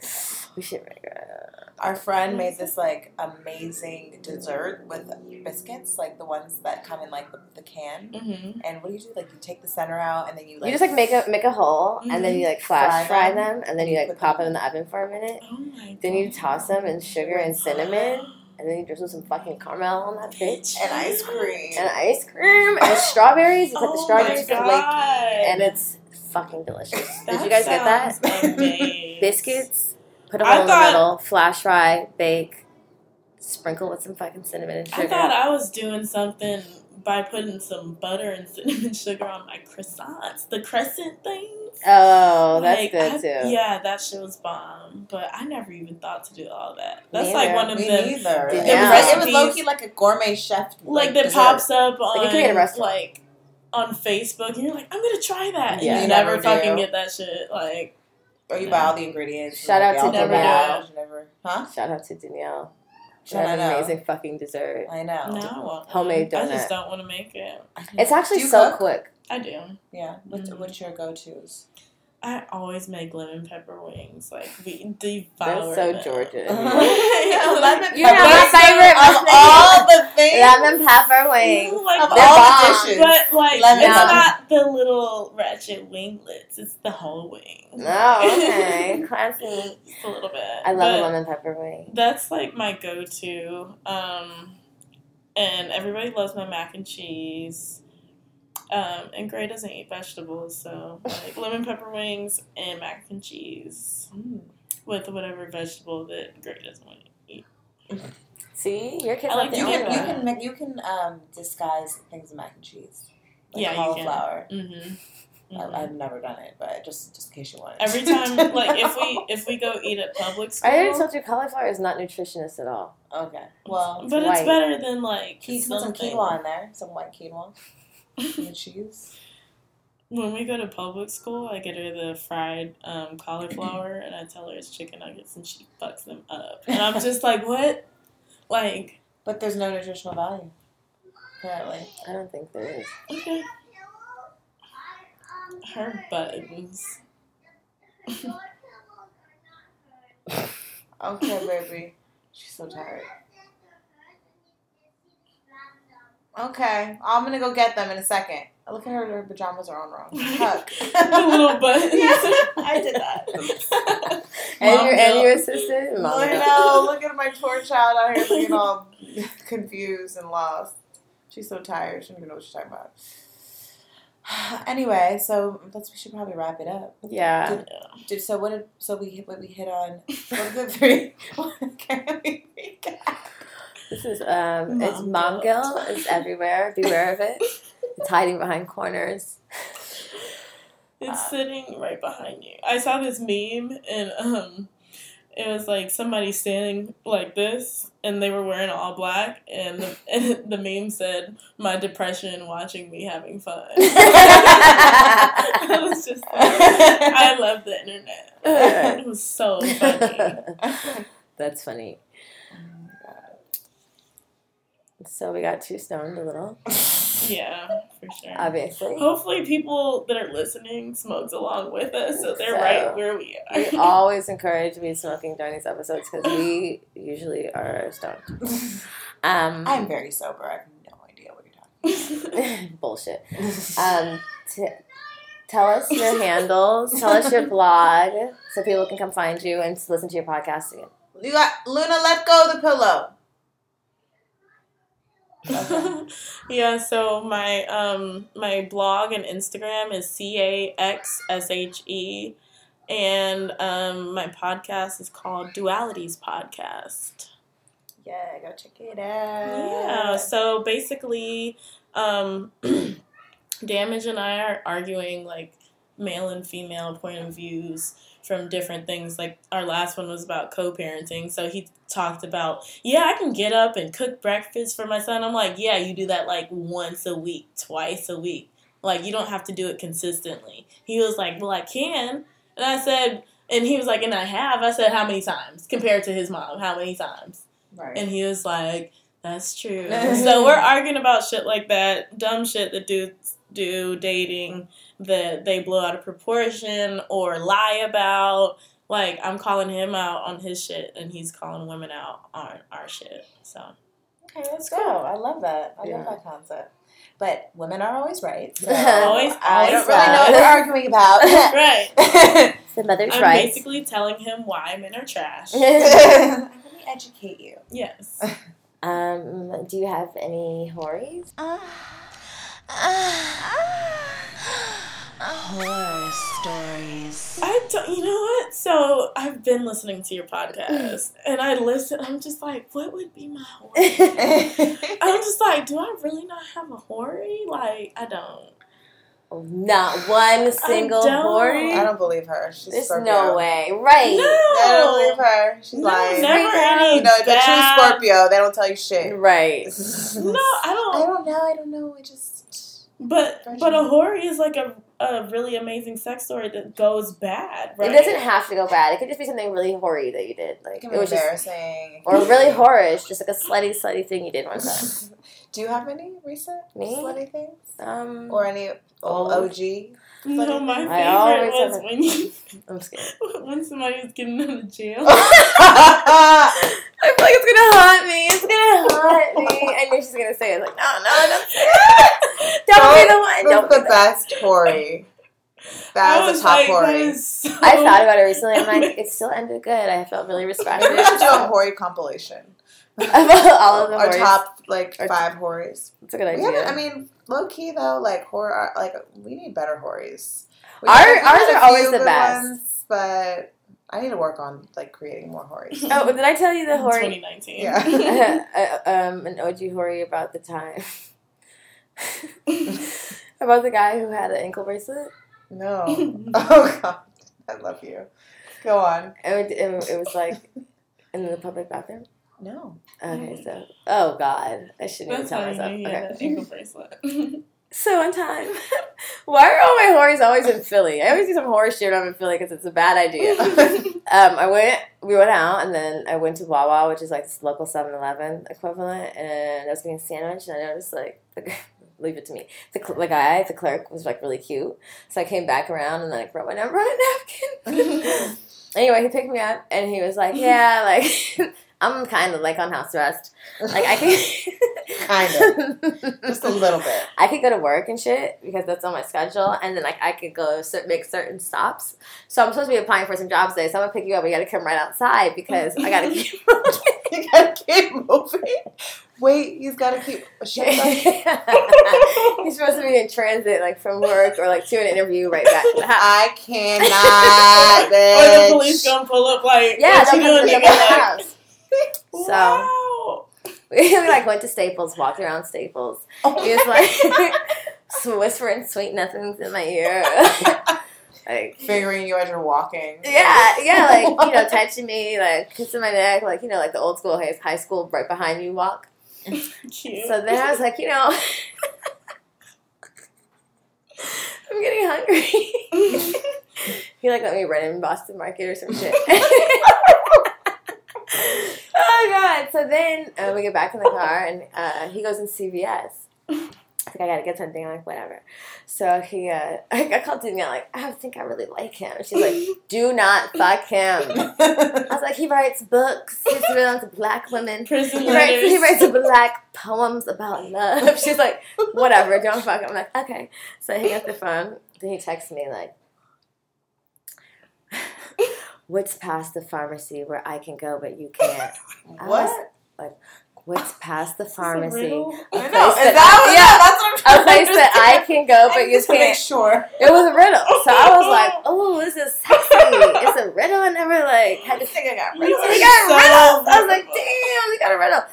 We should make a. Our friend made this like amazing dessert with biscuits, like the ones that come in like the, the can. hmm And what do you do? Like you take the center out, and then you like You just like make a make a hole and then you like flash Fry them, them and then you like pop them- in the oven for a minute Oh my Then you toss them in sugar and cinnamon and then you drizzle some fucking caramel on that bitch and ice cream. and ice cream and strawberries. You put the Oh strawberries my in like and it's fucking delicious. Did you guys get that? Biscuits. Put a I hole in the middle. Flash fry. Bake. Sprinkle with some fucking cinnamon and sugar. I thought I was doing something by putting some butter and cinnamon sugar on my croissants. The crescent things. oh, that's Like, good I- too. Yeah, that shit was bomb. But I never even thought to do all that. Me That's like one of Me them. neither. Yeah. It, Yeah. was, it was recipes- low key like a gourmet chef. like that dessert. pops up on Like, you can get a restaurant. like on Facebook, and you're like, I'm gonna try that, and Yeah. you You never, never fucking get that shit. Like, Or you buy all the ingredients. Shout out to Danielle. back, huh? Shout out to Danielle. She Shout had an amazing fucking dessert. I know. no, I want Homemade one. I just don't want to make it. It's actually so cook? quick. I do. Yeah. What's, Mhm. what's your go tos? I always make lemon pepper wings. Like we devour That's so them. Georgia. lemon You know my favorite of all the things. Lemon pepper wings. Like, Of all bomb. the dishes. But like, Lemon it's pepper. not the little ratchet winglets. It's the whole wing. Oh, okay. Classy. Just a little bit. I love a lemon pepper wing. That's like my go-to. Um, and everybody loves my mac and cheese. Um, and Gray doesn't eat vegetables, so like lemon pepper wings and mac and cheese. Mm. with whatever vegetable that Gray doesn't want to eat. See, your kid's I not like the you can- You can make, you can um, disguise things in mac and cheese. Like Yeah, you can. cauliflower. Mm-hmm. I, I've never done it, but just just in case you want. Every time, like if we if we go eat at public school, I already told you cauliflower is not nutritious at all. okay, well, but it's white. better than like you can put some quinoa in there, some white quinoa, and cheese. When we go to public school, I get her the fried um, cauliflower, and I tell her it's chicken nuggets, and she fucks them up. And I'm just like, what? Like, But there's no nutritional value. Apparently, I don't think there is. okay. Her buttons. okay, baby. She's so tired. Okay, I'm gonna go get them in a second. Look at her; her pajamas are on wrong. The little buttons. Yeah, I did that. And Mom your and milk. your assistant, mom. I milk. know. Look at my poor child out here looking all confused and lost. She's so tired. She doesn't even know what she's talking about. Anyway, so let's we should probably wrap it up. Yeah. Did so? What did so we hit? What we hit on? What are the three? Can we recap? This is um it's Mom mom guilt. guilt. It's everywhere. Beware of it. It's hiding behind corners. It's sitting right behind you. I saw this meme and um it was like somebody standing like this and they were wearing all black and the, and the meme said my depression watching me having fun. I was just like, I love the internet. It was so funny. That's funny. So we got too stoned a little, Yeah, for sure. obviously. Hopefully people that are listening smokes along with us so they're So, right where we are. We always encourage weed smoking during these episodes because we usually are stoned. Um, I'm very sober. I have no idea what you're talking. bullshit. Um, t- tell us your handles. Tell us your blog so people can come find you and listen to your podcast again. You got Luna. Let go of the pillow. yeah, so my um my blog and Instagram is C A X S H E and um my podcast is called Dualities Podcast. Yeah, go check it out. Yeah, so basically um Damage and I are arguing like male and female point of views from different things. Like our last one was about co-parenting. So he talked about, yeah, I can get up and cook breakfast for my son. I'm like, yeah, you do that like once a week, twice a week. Like you don't have to do it consistently. He was like, well, I can. And I said, and he was like, and I have. I said, how many times compared to his mom? How many times? Right. And he was like, that's true. so we're arguing about shit like that, dumb shit that dudes do, dating that they blow out of proportion or lie about. Like, I'm calling him out on his shit, and he's calling women out on our shit. So, okay, let's go. I love that. I Yeah. love that concept. But women are always right. So Always, I always don't really know what we're arguing about. right. The mother's I'm rights. basically telling him why men are trash. Let me educate you. yes. um, do you have any horries? Horror stories. I don't, you know what? So I've been listening to your podcast, mm. and I listen. I'm just like, what would be my horror? I'm just like, do I really not have a hoary? Like, I don't. Not one single don't. I don't believe her. She's There's Scorpio. no way, right? No, I don't believe her. She's No, lying. never any You know, the true bad- Scorpio, they don't tell you shit. Right. No, I I don't. I don't know. I don't know. I just. But Virgin. but a horror is like a a really amazing sex story that goes bad, right? It doesn't have to go bad. It could just be something really hoary that you did. Like It can it be was just, embarrassing. or really horish, just like a slutty, slutty thing you did one time. Do you have any recent Me? slutty things? Um, Or any old Old. OG? No, my I favorite always was when you I'm scared. when somebody was getting out of jail. I feel like it's gonna haunt me. It's gonna haunt me. I knew she's gonna say it. Like, no, no, don't say it. Don't be the one. Don't be the the best Hori? That I was, a top like, Hori. so- I thought about it recently. I'm like, it still ended good. I felt really respected. Maybe we should do a Hori compilation. Of all of the Our horrors. top like Our five Horis. It's a good idea. haven't. I mean, low key though, like horror. Uh, like we need better Horis. Our- ours are always the best. ones, but I need to work on like creating more horries. Oh, did I tell you the Hori? 2019. Yeah. uh, um, an OG Hori about the time. about the guy who had an ankle bracelet. No. Oh god. I love you. Go on. It, it, it was like in the public bathroom. No. Okay, so oh god, I shouldn't even tell how myself. you knew Okay. had an ankle bracelet. So on time, why are all my horrors always in Philly? I always do some horror shit when I'm in Philly because it's a bad idea. um, I went, we went out, and then I went to Wawa, which is like this local 7-Eleven equivalent, and I was getting a sandwich, and I noticed like, leave it to me. The, cl- the guy, the clerk, was like really cute, so I came back around and then I wrote my number on a napkin. anyway, he picked me up, and he was like, "Yeah, like." I'm kind of like on house arrest. Like I can, Kind of Just a little bit. I could go to work and shit because that's on my schedule, and then like I could go make certain stops. So I'm supposed to be applying for some jobs today. So I'm gonna pick you up. You gotta come right outside because I gotta keep moving. You gotta keep moving. Wait, he's gotta keep shut up. He's supposed to be in transit, like from work or like to an interview, right back to the house. I cannot, or the police gonna pull up like, Yeah, what you doing, the house. So Wow. we like went to Staples, walked around Staples. Oh. He was like whispering sweet nothings in my ear. like Figuring you as you're walking. Yeah, yeah, like you know, touching me, like kissing my neck, like you know, like the old school high high school right behind you walk. Cute. So then I was like, you know, I'm getting hungry. he like let me run in Boston Market or some shit. Oh god! So then uh, we get back in the car and uh, he goes in CVS. Like I gotta get something. I'm like whatever. So he, uh, I, I called Danielle like I think I really like him. She's like, do not fuck him. I was like, he writes books. He's written to black women. Prison He writes, he writes black poems about love. She's like, whatever, don't fuck him. I'm like, okay. So he got the phone. Then he texts me like, what's past the pharmacy where I can go but you can't? I was What? like, what's past the a pharmacy? A I know. Is that- that what yeah. that's what I'm A trying to place that I can go but you just to make can't. sure. It was a riddle. So I was like, oh, this is sexy. It's a riddle. I never like had to think I got You rid are we of got so riddles. I was like, damn, we got a riddle.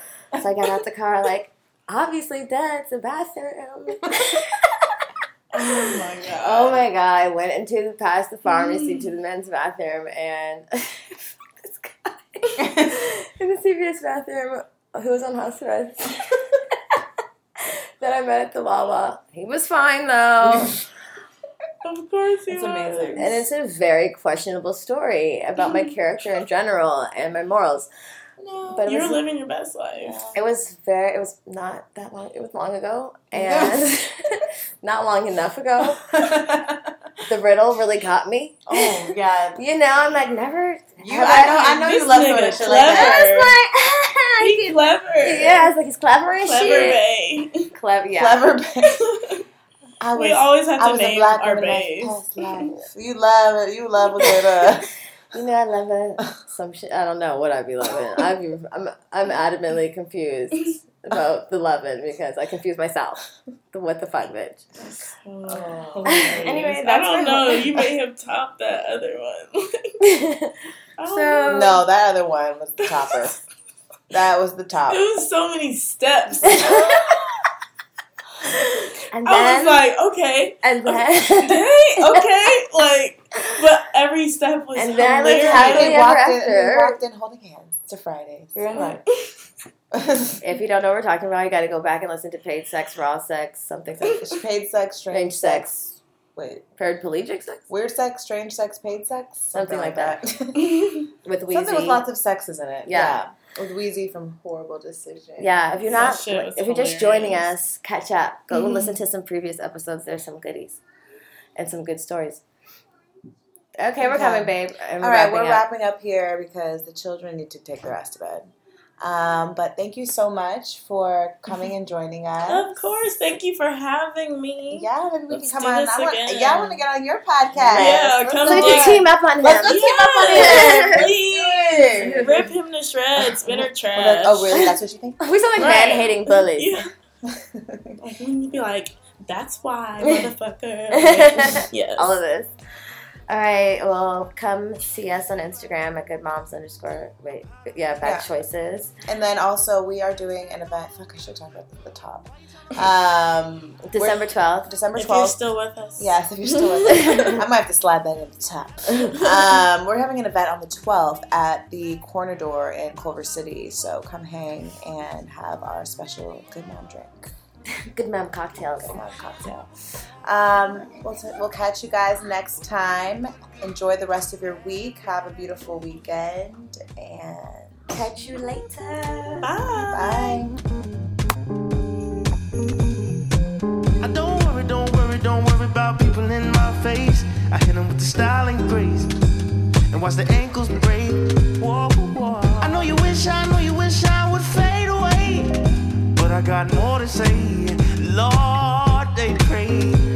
So I got out the car, like, obviously, that's a bathroom. Oh, oh my god. oh my god! I went into the past the pharmacy mm. to the men's bathroom, and this guy in the CVS bathroom who was on house arrest that I met at the Wawa. He was fine though. Of course he It's was. amazing. And it's a very questionable story about my character in general and my morals. No. But You're living your best life. it was very, it was not that long, it was long ago. And not long enough ago. The riddle really got me. oh god. You know, I'm like, never. You, I know, I know you love doing shit like I that. was like, He clever. yeah, I was like, he's clever and Clever shit. bae. Clever, yeah. Clever. babe. I we always have I to was name our woman in baes. my past life. You love it. You love a good. Uh, You know, I love it. Some shit. I don't know what I'd be loving. Be, I'm, I'm adamantly confused about the loving because I confuse myself. The what the fuck, bitch. Oh, Anyway, anyway, I don't know. whole- You may have topped that other one. So- know. no, that other one was the topper. That was the top. It was so many steps. and I was like, okay, and then, okay, like, but every step was And then I lived hilarious. happily we ever walked in. We walked in holding hands. to a Friday. You're in luck. if you don't know what we're talking about, you got to go back and listen to Paid Sex, Raw Sex, something, something. paid sex, strange Strange sex. Wait, Paraplegic sex weird sex, strange sex, paid sex, Something like that. with Wheezy. Something with lots of sexes in it. Yeah. Yeah. With Wheezy from Horrible Decision. Yeah, if you're not, if you're just joining us, catch up. Go Mhm. listen to some previous episodes. There's some goodies and some good stories. Okay, we're coming, babe. And All right, we're up. wrapping up here because the children need to take their ass to bed. Um, but thank you so much for coming and joining us. Of course, thank you for having me. Yeah, maybe we Let's can come on. I want, yeah, I want to get on your podcast. Yeah, Let's come So do on. can it. team up on him. Let's- let's- Yes, Let's do please. Rip him to shreds. Men are trash. like, oh, really? That's what you think? we sound like Right. man hating bullies. Yeah. Like when you be like, that's why, motherfucker. Like, yes. All of this. All right. Well, come see us on Instagram at good moms underscore wait yeah bad Yeah. choices. And then also we are doing an event. Fuck, I should talk about the top. Um, we're- December twelfth. December If you're twelfth. still with us. Yes, if you're still with us. I might have to slide that at the top. Um, we're having an event on the 12th at the Corner Door in Culver City. So come hang and have our special Good Mom drink. Good mom Cocktail. Good Mom cocktail. Um, we'll, t- we'll catch you guys next time. Enjoy the rest of your week. Have a beautiful weekend. And Catch you later. Bye. bye. Don't worry, don't worry, don't worry about people in my face. I hit them with the style and grace. And watch the ankles break. Whoa, whoa. I know you wish, I know you wish I would fade away. I got more to say. Lord, they pray.